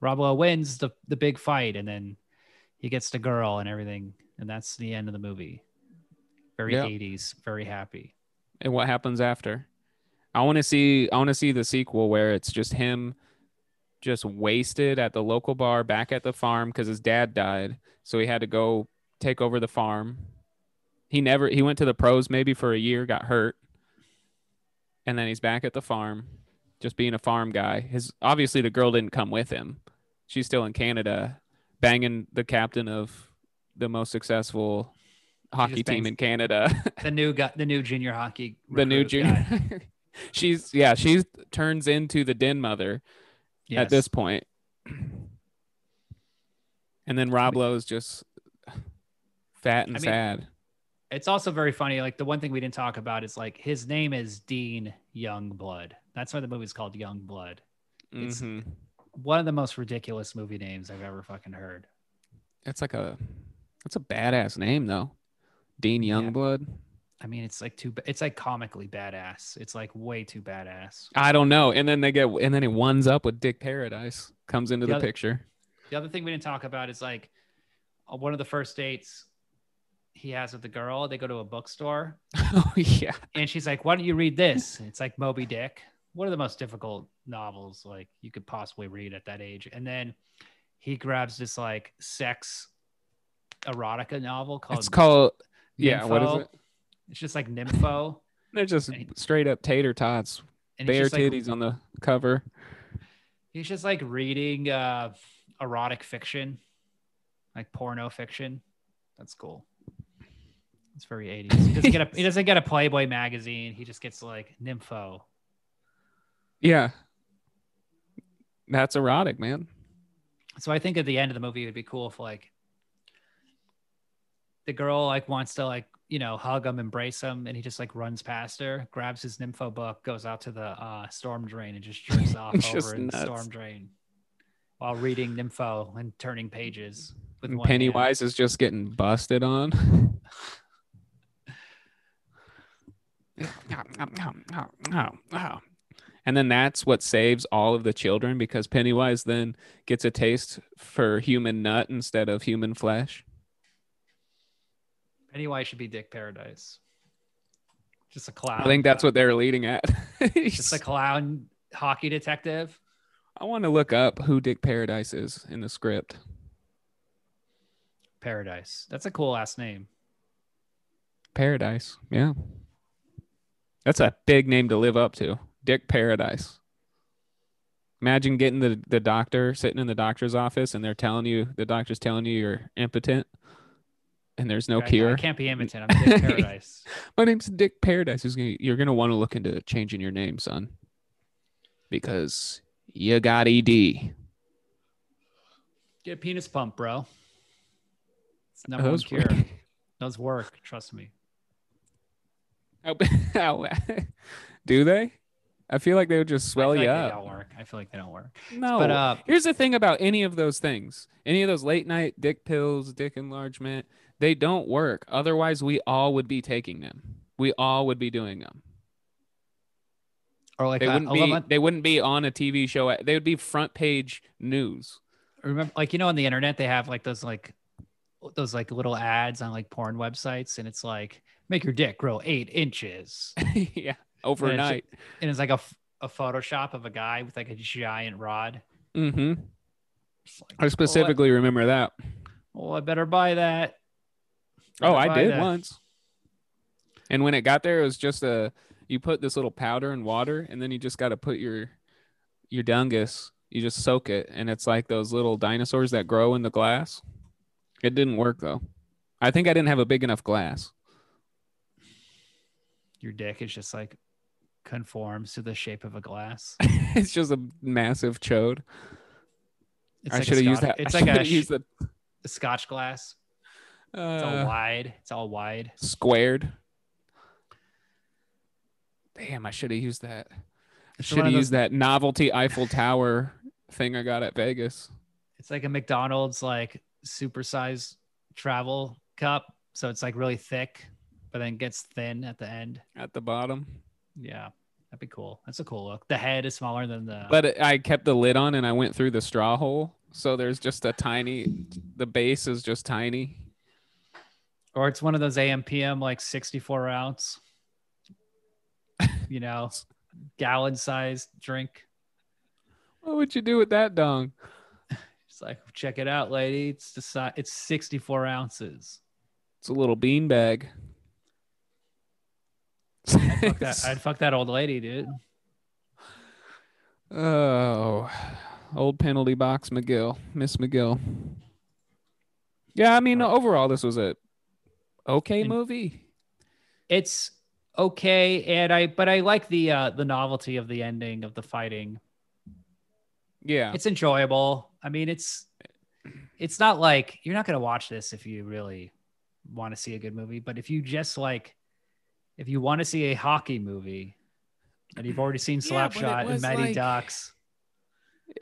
Rob Lowe wins the the big fight and then he gets the girl and everything and that's the end of the movie. Very Yeah. 80s, very happy. And what happens after? I want to see. I want to see the sequel where it's just him, just wasted at the local bar back at the farm because his dad died, so he had to go take over the farm. He never. He went to the pros maybe for a year, got hurt, and then he's back at the farm, just being a farm guy. His obviously the girl didn't come with him. She's still in Canada, banging the captain of the most successful hockey team in Canada. The new guy, the new junior hockey the new junior. she's yeah, she turns into the den mother Yes. at this point. And then Rob Lowe's just fat and I mean, sad. It's also very funny. Like the one thing we didn't talk about is like his name is Dean Youngblood. That's why the movie's called Youngblood. it's- Mhm. One of the most ridiculous movie names I've ever fucking heard. It's like a that's a badass name though. Dean Yeah. Youngblood. I mean, it's like too. It's like comically badass. It's like way too badass. I don't know. And then they get and then he ones up with Dick Paradise comes into The the other- picture. The other thing we didn't talk about is like uh, one of the first dates he has with the girl. They go to a bookstore oh yeah. and she's like, "Why don't you read this?" It's like Moby Dick, one of the most difficult novels like you could possibly read at that age. And then he grabs this like sex erotica novel called. It's called yeah, what is it? It's just like Nympho. They're just he- straight up tater tots. And Bare just, like, titties on the cover. He's just like reading uh erotic fiction, like porno fiction. That's cool. It's very 80s. He doesn't get a he doesn't get a Playboy magazine. He just gets like nympho. Yeah. That's erotic, man. So I think at the end of the movie it would be cool if like the girl like wants to like you know hug him, embrace him, and he just like runs past her, grabs his nympho book, goes out to the uh, storm drain, and just jerks off Just over in the storm drain while reading nympho and turning pages. With And one hand. Pennywise is just getting busted on. and then that's what saves all of the children because Pennywise then gets a taste for human nut instead of human flesh. Pennywise should be Dick Paradise. Just a clown. I think that's what they're leading at. just a clown hockey detective. I want to look up who Dick Paradise is in the script. Paradise. That's a cool last name. Paradise. Yeah. That's a big name to live up to. Dick Paradise. Imagine getting the, the doctor sitting in the doctor's office and they're telling you, the doctor's telling you you're impotent and there's no I- cure. I can't be impotent. I'm Dick Paradise. My name's Dick Paradise. Who's gonna, you're going to want to look into changing your name, son, because you got ED. Get a penis pump, bro. It's number one Those cure. work. Those work. Trust me. Do they? I feel like they would just swell I feel you like They up. don't work. I feel like they don't work. No. But uh, Here's the thing about any of those things. Any of those late night dick pills, dick enlargement, they don't work. Otherwise, we all would be taking them. We all would be doing them. or like They wouldn't be they wouldn't be on a TV show. They would be front page news. remember like you know on the internet they have like those like those like little ads on like porn websites and it's like make your dick grow eight inches yeah. Overnight. and it's like a, a photoshop of a guy with like a giant rod Mm-hmm. Like, I specifically remember that. Well, I better buy that Oh, I did that. once. And when it got there, it was just a you put this little powder in water, and then you just got to put your your dungus. You just soak it, and it's like those little dinosaurs that grow in the glass. It didn't work though. I think I didn't have a big enough glass. Your dick is just like conforms to the shape of a glass it's just a massive chode. it's I like should have used that. it's I like a, used the a scotch glass it's all uh, wide it's all wide squared. Damn, I should have used that. I should have used that novelty Eiffel Tower thing I got at Vegas. it's like a mcdonald's like supersized travel cup so it's like really thick but then gets thin at the end at the bottom. yeah that'd be cool that's a cool look the head is smaller than the But it- I kept the lid on and I went through the straw hole. So there's just a tiny, the base is just tiny. or it's one of those ampm like 64 ounce you know gallon sized drink What would you do with that dong? it's like check it out lady it's the size it's 64 ounces It's a little bean bag. Fuck that, i'd fuck that old lady dude. Oh, old penalty box McGill, Miss McGill. Yeah, I mean, overall, this was a okay And- movie. it's okay and i but i like the uh the novelty of the ending of the fighting. Yeah, it's enjoyable. I mean it's it's not like you're not going to watch this if you really want to see a good movie but if you just like if you want to see a hockey movie and you've already seen Yeah, slapshot and was mighty like- ducks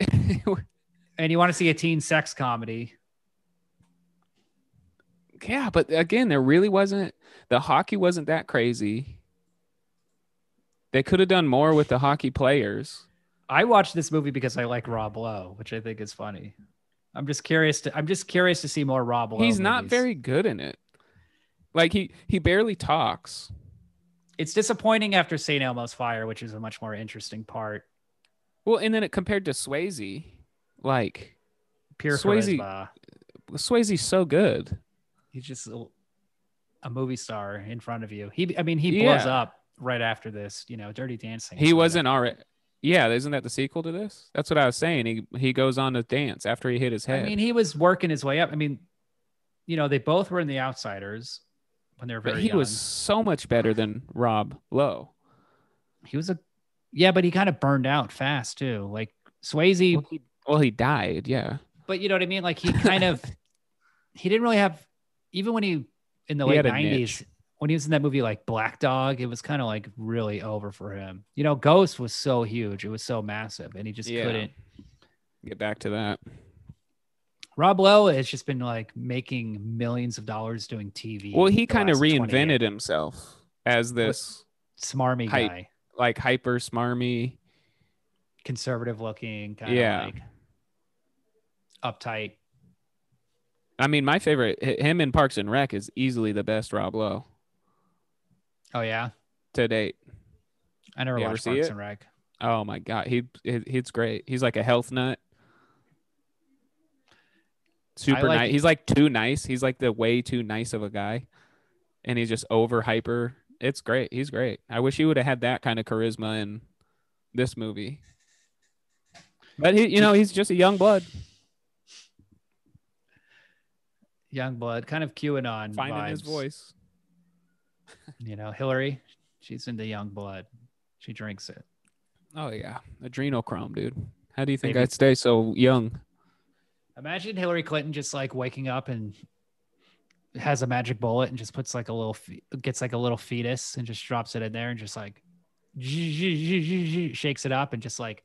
and you want to see a teen sex comedy yeah, but again, there really wasn't the hockey wasn't that crazy. They could have done more with the hockey players. i watched this movie because i like rob lowe which i think is funny i'm just curious to i'm just curious to see more rob lowe He's not very good in it. Like he he barely talks. It's disappointing after St. Elmo's Fire, which is a much more interesting part. Well, and then it compared to Swayze, like Pure Swayze- charisma. Swayze's so good. He's just a, a movie star in front of you. He, I mean, he blows Yeah. up right after this. You know, Dirty Dancing. He wasn't already. Yeah, isn't that the sequel to this? That's what I was saying. He he goes on to dance after he hit his head. I mean, he was working his way up. I mean, you know, they both were in the Outsiders when they were very but he young. was so much better than Rob Lowe. he was a yeah, but he kind of burned out fast too. Like Swayze, Well, he, well, he died. Yeah, but you know what I mean? Like he kind of he didn't really have even when he in the He late nineties when he was in that movie like Black Dog, it was kind of like really over for him. You know, Ghost was so huge, it was so massive, and he just Yeah. couldn't. get back to that. Rob Lowe has just been like making millions of dollars doing TV. Well, he kind of reinvented himself as this smarmy hype. guy, like hyper smarmy. conservative looking, kind of Yeah. like uptight. I mean, my favorite him in Parks and Rec is easily the best Rob Lowe Oh yeah, to date. I never You watched Parks it? and Rec. Oh my god, he, he he's great. He's like a health nut. Super like- nice. He's like too nice. He's like the way too nice of a guy, and he's just over hyper. It's great. He's great. I wish he would have had that kind of charisma in this movie. But he, you know, he's just a young blood Young blood, kind of QAnon finding his voice. You know, Hillary, she's into young blood. She drinks it. Oh yeah, adrenochrome, dude. How do you think Maybe- I'd stay so young? Imagine Hillary Clinton just like waking up and has a magic bullet and just puts like a little gets like a little fetus and just drops it in there and just like shakes it up and just like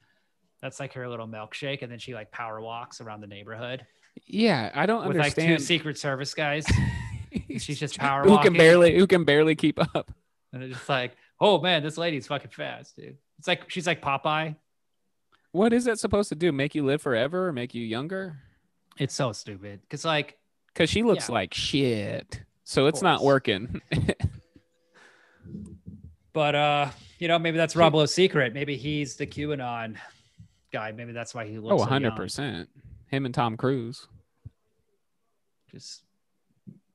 that's like her little milkshake and then she like power walks around the neighborhood Yeah, I don't with like two understand. secret service guys she's just power who can barely who can barely keep up. and it's just like oh man this lady's fucking fast dude it's like she's like Popeye What is that supposed to do? Make you live forever or make you younger? It's so stupid because like Because she looks Yeah. like shit. So it's not working. But uh, you know, maybe that's Rob Lowe's secret. Maybe he's the QAnon guy. Maybe that's why he looks. oh, so young. 100%. Him and Tom Cruise. Just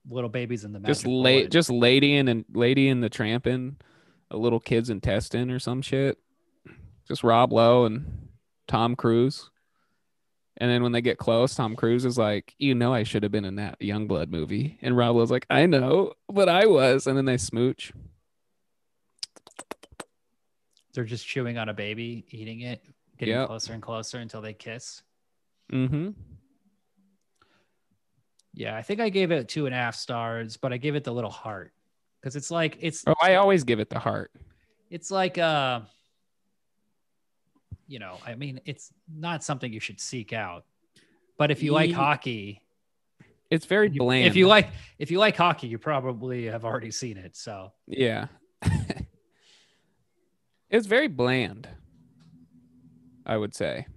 little babies in the Just late just lady in and lady in the tramping, a little kid's intestine or some shit. Just Rob Lowe and Tom Cruise. And then when they get close, Tom Cruise is like, "You know, I should have been in that Youngblood movie." And Rob Lowe's like, "I know, but I was." And then they smooch. They're just chewing on a baby, eating it, getting Yep. closer and closer until they kiss. Mm-hmm. Yeah, I think I gave it two and a half stars, but I give it the little heart because it's like it's Oh, I always give it the heart. it's like uh you know i mean it's not something you should seek out but if you like hockey It's very bland. if you like if you like hockey you probably have already seen it so Yeah. it's very bland. I would say.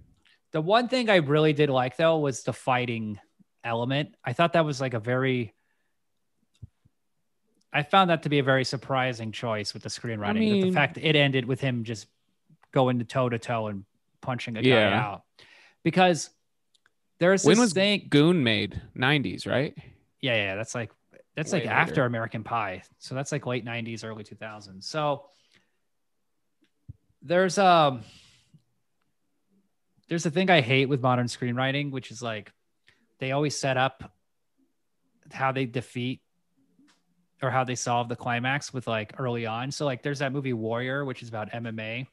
the one thing i really did like though was the fighting element i thought that was like a very i found that to be a very surprising choice with the screenwriting that the fact that it ended with him just going to toe to toe and punching a guy Yeah. out because there's When this was thing Goon made? 90s, right? Yeah, yeah, that's like that's Way like after. American Pie. So that's like late 90s, early 2000s. So there's um there's a thing I hate with modern screenwriting, which is like they always set up how they defeat or how they solve the climax with like early on. So like there's that movie Warrior, which is about MMA.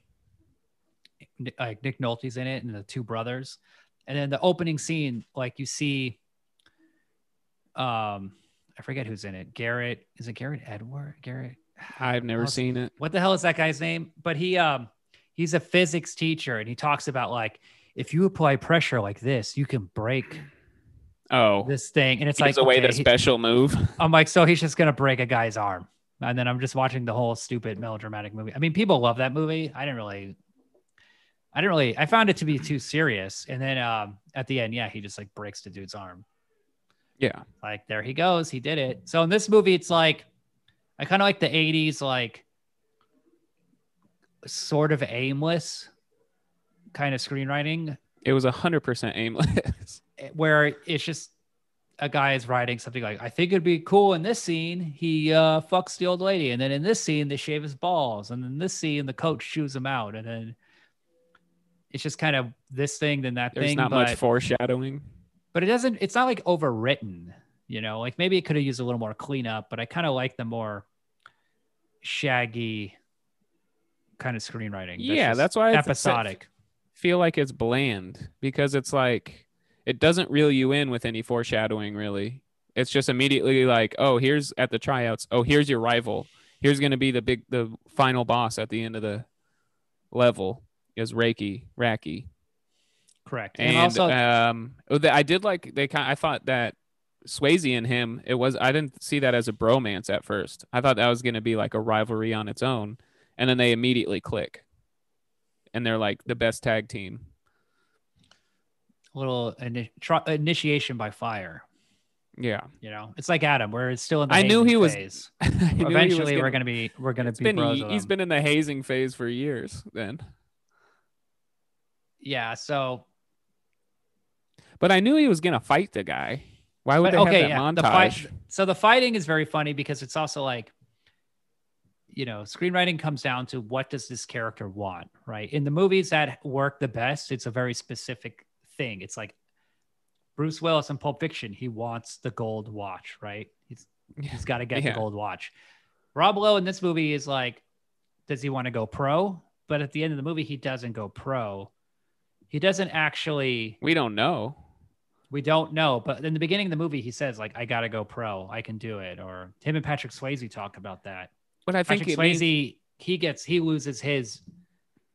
Like Nick Nolte's in it and the two brothers. And then the opening scene, like you see um I forget who's in it. Garrett is it Garrett Edward? Garrett I've never seen it. what the hell is that guy's name? But he um he's a physics teacher and he talks about like if you apply pressure like this, you can break Oh, this thing. And it's like away okay, the he- special move. I'm like, so he's just gonna break a guy's arm. And then I'm just watching the whole stupid melodramatic movie. I mean, people love that movie. I didn't really I didn't really I found it to be too serious. And then um at the end, yeah, he just like breaks the dude's arm. Yeah. like there he goes he did it so in this movie it's like i kind of like the 80s like sort of aimless kind of screenwriting It was 100% aimless. eh, where it's just a guy is writing something like i think it'd be cool in this scene he uh fucks the old lady and then in this scene they shave his balls and in this scene the coach chews him out and then it's just kind of this thing then that There's thing. There's not but, much foreshadowing. but it doesn't. It's not like overwritten. You know, like maybe it could have used a little more cleanup. But I kind of like the more shaggy kind of screenwriting. Yeah, that's why it's- episodic. feel like it's bland because it's like it doesn't reel you in with any foreshadowing really. It's just immediately like, oh, here's at the tryouts. Oh, here's your rival. Here's going to be the big the final boss at the end of the level is Reiki, Raki. Correct. And, And, also, um oh, I did like they kind I thought that Swayze and him it was I didn't see that as a bromance at first. I thought that was going to be like a rivalry on its own and then they immediately click. And they're like the best tag team. a little ini- tr- initiation by fire. Yeah. You know, it's like Adam, where it's still in the I knew he was- knew he was Eventually, we're gonna- gonna be we're gonna be been, bros he, with has him. been in the hazing phase for years then. Yeah. So, But I knew he was gonna fight the guy. Why would but they okay, have that yeah. montage? The fight. So the fighting is very funny because it's also like, you know, screenwriting comes down to what does this character want, right? In the movies that work the best, it's a very specific thing. It's like Bruce Willis in Pulp Fiction. He wants the gold watch, right? He's he's got to get Yeah. the gold watch. Rob Lowe in this movie is like, does he want to go pro? But at the end of the movie, he doesn't go pro. He doesn't actually. we don't know. We don't know, but in the beginning of the movie, he says like, "I gotta go pro. I can do it." Or him and Patrick Swayze talk about that. But I think Patrick it means- Swayze, he gets he loses his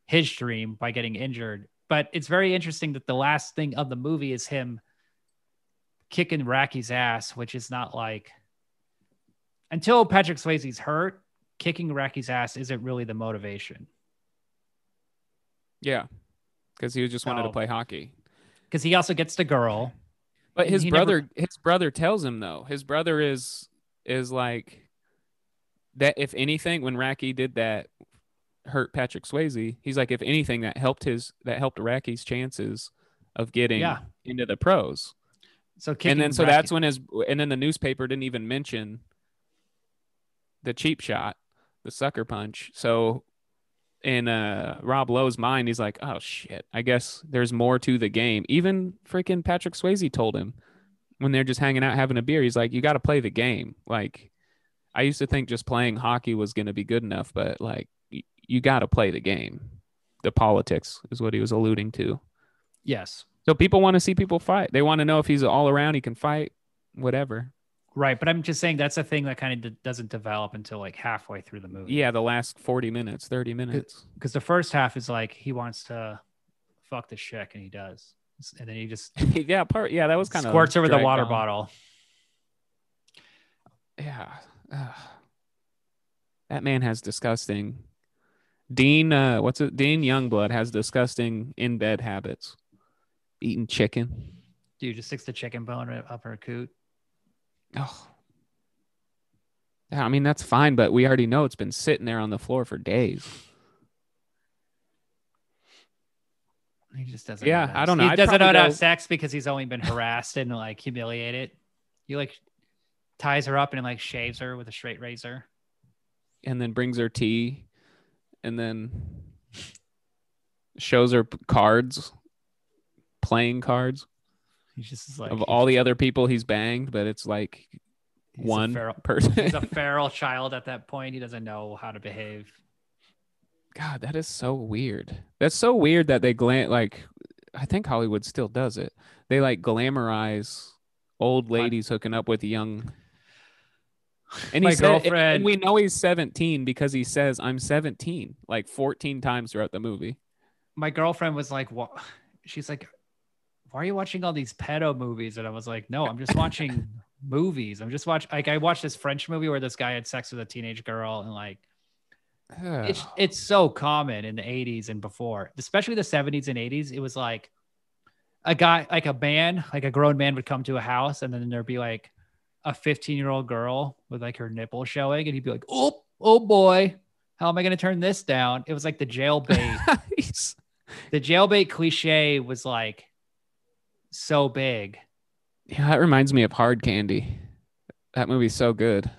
his dream by getting injured. But it's very interesting that the last thing of the movie is him kicking Rocky's ass, which is not like until Patrick Swayze's hurt, kicking Rocky's ass isn't really the motivation yeah, because he just wanted to play hockey. because he also gets the girl. But his he never- brother, his brother tells him though. His brother is is like that. If anything, when Racki did that, hurt Patrick Swayze. He's like, if anything, that helped his that helped Racki's chances of getting Yeah. into the pros. So and then so Rocky- that's when his and then the newspaper didn't even mention the cheap shot, the sucker punch. So in uh Rob Lowe's mind, he's like, oh shit, I guess there's more to the game. Even freaking Patrick Swayze told him when they're just hanging out having a beer, he's like, you got to play the game. Like, I used to think just playing hockey was going to be good enough, but like, y- you got to play the game. The politics is what he was alluding to. yes, So people want to see people fight. They want to know if he's all around, he can fight, whatever. Right. But I'm just saying that's a thing that kind of doesn't develop until like halfway through the movie. Yeah, the last 40 minutes, 30 minutes. because the first half is like he wants to fuck the chick and he does and then he just yeah, part yeah, that was kind of squirts over the water bottle Yeah. Ugh. That man has disgusting Dean uh what's it? Dean Youngblood has disgusting in bed habits. Eating chicken. dude just sticks the chicken bone up her coot Oh. Yeah, I mean that's fine, but we already know it's been sitting there on the floor for days. he just doesn't Yeah, know I don't know. he I'd doesn't know how to have go- sex because he's only been harassed and like humiliated he like ties her up and like shaves her with a straight razor and then brings her tea and then shows her p- cards playing cards he's just like of all the other people he's banged but it's like one feral, person. he's a feral child at that point. He doesn't know how to behave. God that is so weird. That's so weird that they glam like i think hollywood still does it. They like glamorize old ladies hooking up with young and My he said, girlfriend- and we know he's 17 because he says i'm 17 like 14 times throughout the movie. My girlfriend was like, "What?" She's like, "Why are you watching all these pedo movies?" And I was like, "No, I'm just watching movies. I'm just watching. Like, I watched this French movie where this guy had sex with a teenage girl, and like, it's it's so common in the 80s and before, especially the 70s and 80s. It was like a guy, like a man, like a grown man would come to a house, and then there'd be like a 15 year old girl with like her nipple showing, and he'd be like, "Oh, oh boy." How am I going to turn this down? It was like the jailbait the jailbait cliche was like so big. Yeah, that reminds me of Hard Candy. That movie's so good.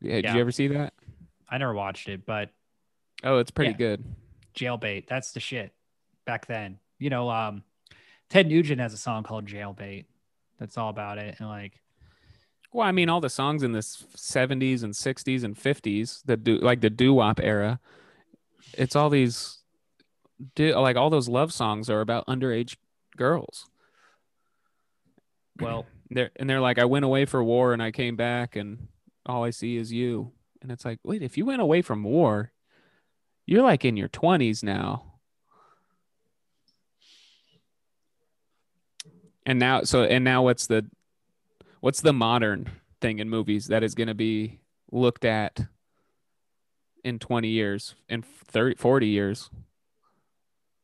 Yeah, did you ever see that? I never watched it, but Oh, it's pretty Yeah. good. jailbait, that's the shit. back then. You know, um, Ted Nugent has a song called Jailbait. That's all about it. And like, Well, I mean, all the songs in the 70s and 60s and 50s, the do like the doo wop era, it's all these, do, like all those love songs are about underage girls. well, They're and they're like, I went away for war and I came back and all I see is you. And it's like, wait, if you went away from war, you're like in your 20s now. And now, so and now, what's the what's the modern thing in movies that is going to be looked at in 20 years, in 30, 40 years?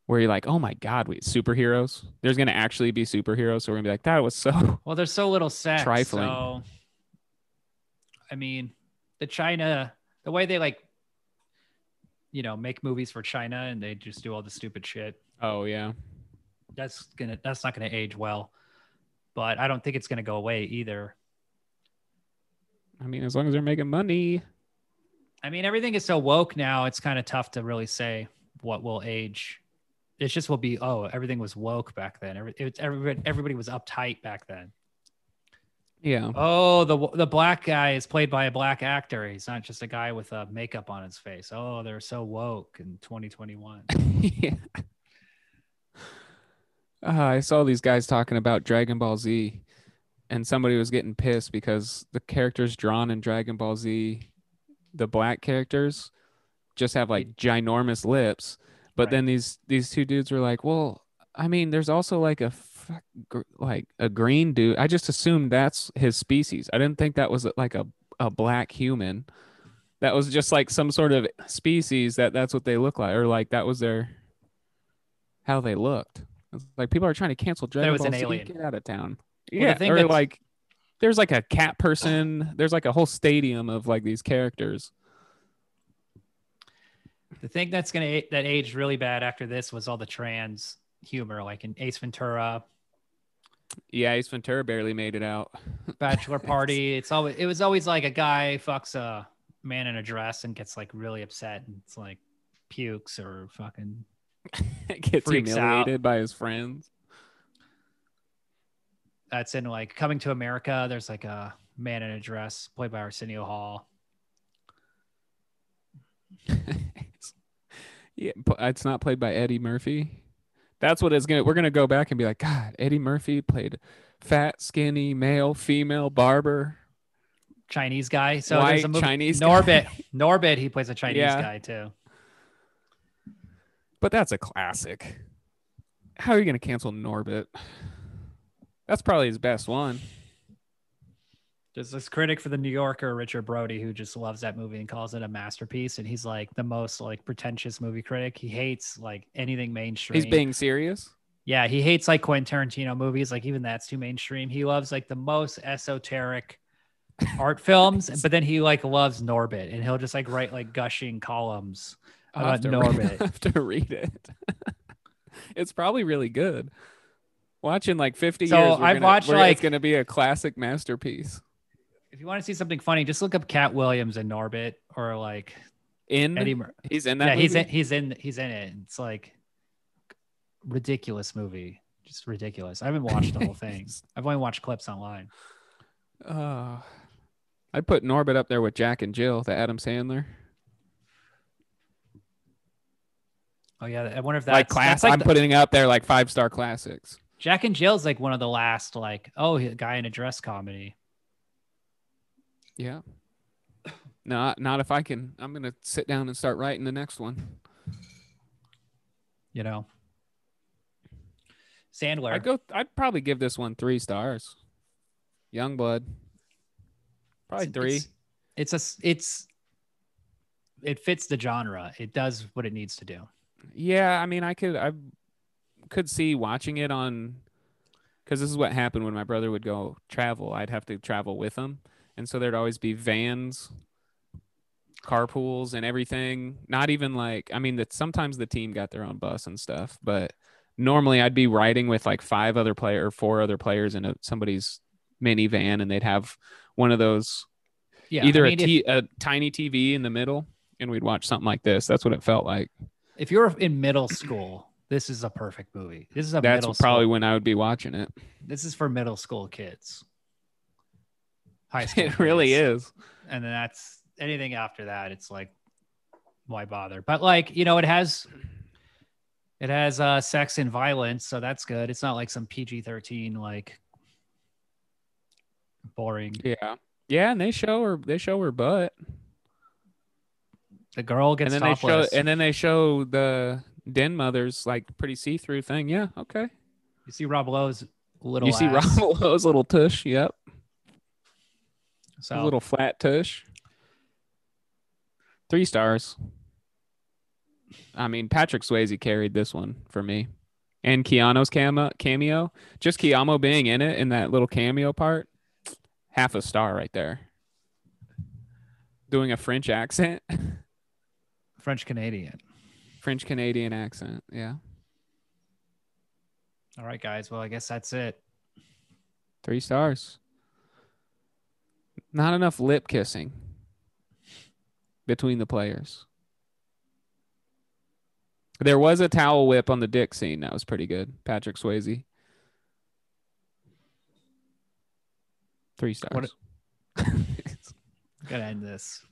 Where you're like, oh my God, wait, superheroes? There's going to actually be superheroes. So we're going to be like, that was so well, there's so little sex. Trifling. So, I mean, the China, the way they like, you know, make movies for China and they just do all the stupid shit. Oh yeah. That's gonna, that's not gonna age well. But I don't think it's gonna go away either. I mean, as long as they're making money. I mean, everything is so woke now. It's kind of tough to really say what will age. It's just will be. Oh, everything was woke back then. Every, it everybody, everybody was uptight back then. Yeah. Oh, the the black guy is played by a black actor. He's not just a guy with a makeup on his face. Oh, they're so woke in 2021. yeah. Uh, I saw these guys talking about Dragon Ball Z, and somebody was getting pissed because the characters drawn in Dragon Ball Z, the black characters, just have like ginormous lips. But Right. then these these two dudes were like, "Well, I mean, there's also like a fuck- like a green dude. I just assumed that's his species. I didn't think that was like a a black human. That was just like some sort of species that that's what they look like, or like that was their how they looked. Like people are trying to cancel Dragon was Ball an alien. Get out of town. Well, yeah, thing or like there's like a cat person. There's like a whole stadium of like these characters. The thing that's gonna that aged really bad after this was all the trans humor, like in Ace Ventura, Yeah, Ace Ventura barely made it out. Bachelor Party. It's always it was always like a guy fucks a man in a dress and gets like really upset and it's like pukes or fucking Gets Freaks out. humiliated by his friends. that's in like coming to America. There's like a man in a dress played by Arsenio Hall. yeah, it's not played by Eddie Murphy. That's what it's gonna. We're gonna go back and be like, God, Eddie Murphy played fat, skinny, male, female, barber. Chinese guy. So White there's a movie, Chinese guy. Norbit. Norbit, he plays a Chinese Yeah. guy too. But that's a classic. How are you gonna cancel Norbit? That's probably his best one. There's this critic for the New Yorker, Richard Brody, who just loves that movie and calls it a masterpiece. And he's like the most like pretentious movie critic. He hates like anything mainstream. He's being serious. yeah, he hates like Quentin Tarantino movies. Like even that's too mainstream. He loves like the most esoteric art films, but then he like loves Norbit, and he'll just like write like gushing columns about to Norbit. I'll have to read it. it's probably really good. Watching like 50 So years, I've gonna- watched, like- it's gonna be a classic masterpiece. If you want to see something funny, just look up Katt Williams and Norbit, or like In Eddie. Mur- he's in that. yeah, he's in. He's in. He's in it. It's like ridiculous movie, just ridiculous. I haven't watched the whole thing. I've only watched clips online. Uh, I'd put Norbit up there with Jack and Jill, the Adam Sandler. Oh yeah, I wonder if that's like class. That's like I'm the- putting up there like five star classics. Jack and Jill's like one of the last like oh guy in a dress comedy. Yeah. Not not if I can. I'm gonna sit down and start writing the next one. You know, Sandler. I'd go. I'd probably give this one three stars. Youngblood. Probably It's- three. It's, it's a it's it fits the genre. It does what it needs to do. Yeah, I mean, I could I could see watching it on because this is what happened when my brother would go travel. I'd have to travel with him, and so there'd always be vans, carpools, and everything. Not even like I mean, that sometimes the team got their own bus and stuff, but normally I'd be riding with like five other player or four other players in a, somebody's minivan, and they'd have one of those Yeah, either I mean, a, if- t- a tiny TV in the middle, and we'd watch something like this. That's what it felt like. if you're in middle school, this is a perfect movie. This is a That's probably school. when I would be watching it. This is for middle school kids. High school. It really is. And then that's anything after that. It's like, why bother? But like, you know, it has, it has uh sex and violence, so that's good. It's not like some PG thirteen like boring. Yeah. Yeah, and they show her they show her butt. The girl gets and then topless. they show and then they show the den mother's like pretty see-through thing. Yeah, okay. you see Rob Lowe's little. you see. Rob Lowe's little tush. Yep. So A little flat tush. Three stars. I mean, Patrick Swayze carried this one for me. And Keanu's cameo, cameo. Just Keanu being in it in that little cameo part. Half a star right there. Doing a French accent. French Canadian. French Canadian accent. Yeah. All right, guys. Well, I guess that's it. Three stars. Not enough lip kissing between the players. There was a towel whip on the dick scene. That was pretty good. Patrick Swayze. Three stars. What Gotta end this.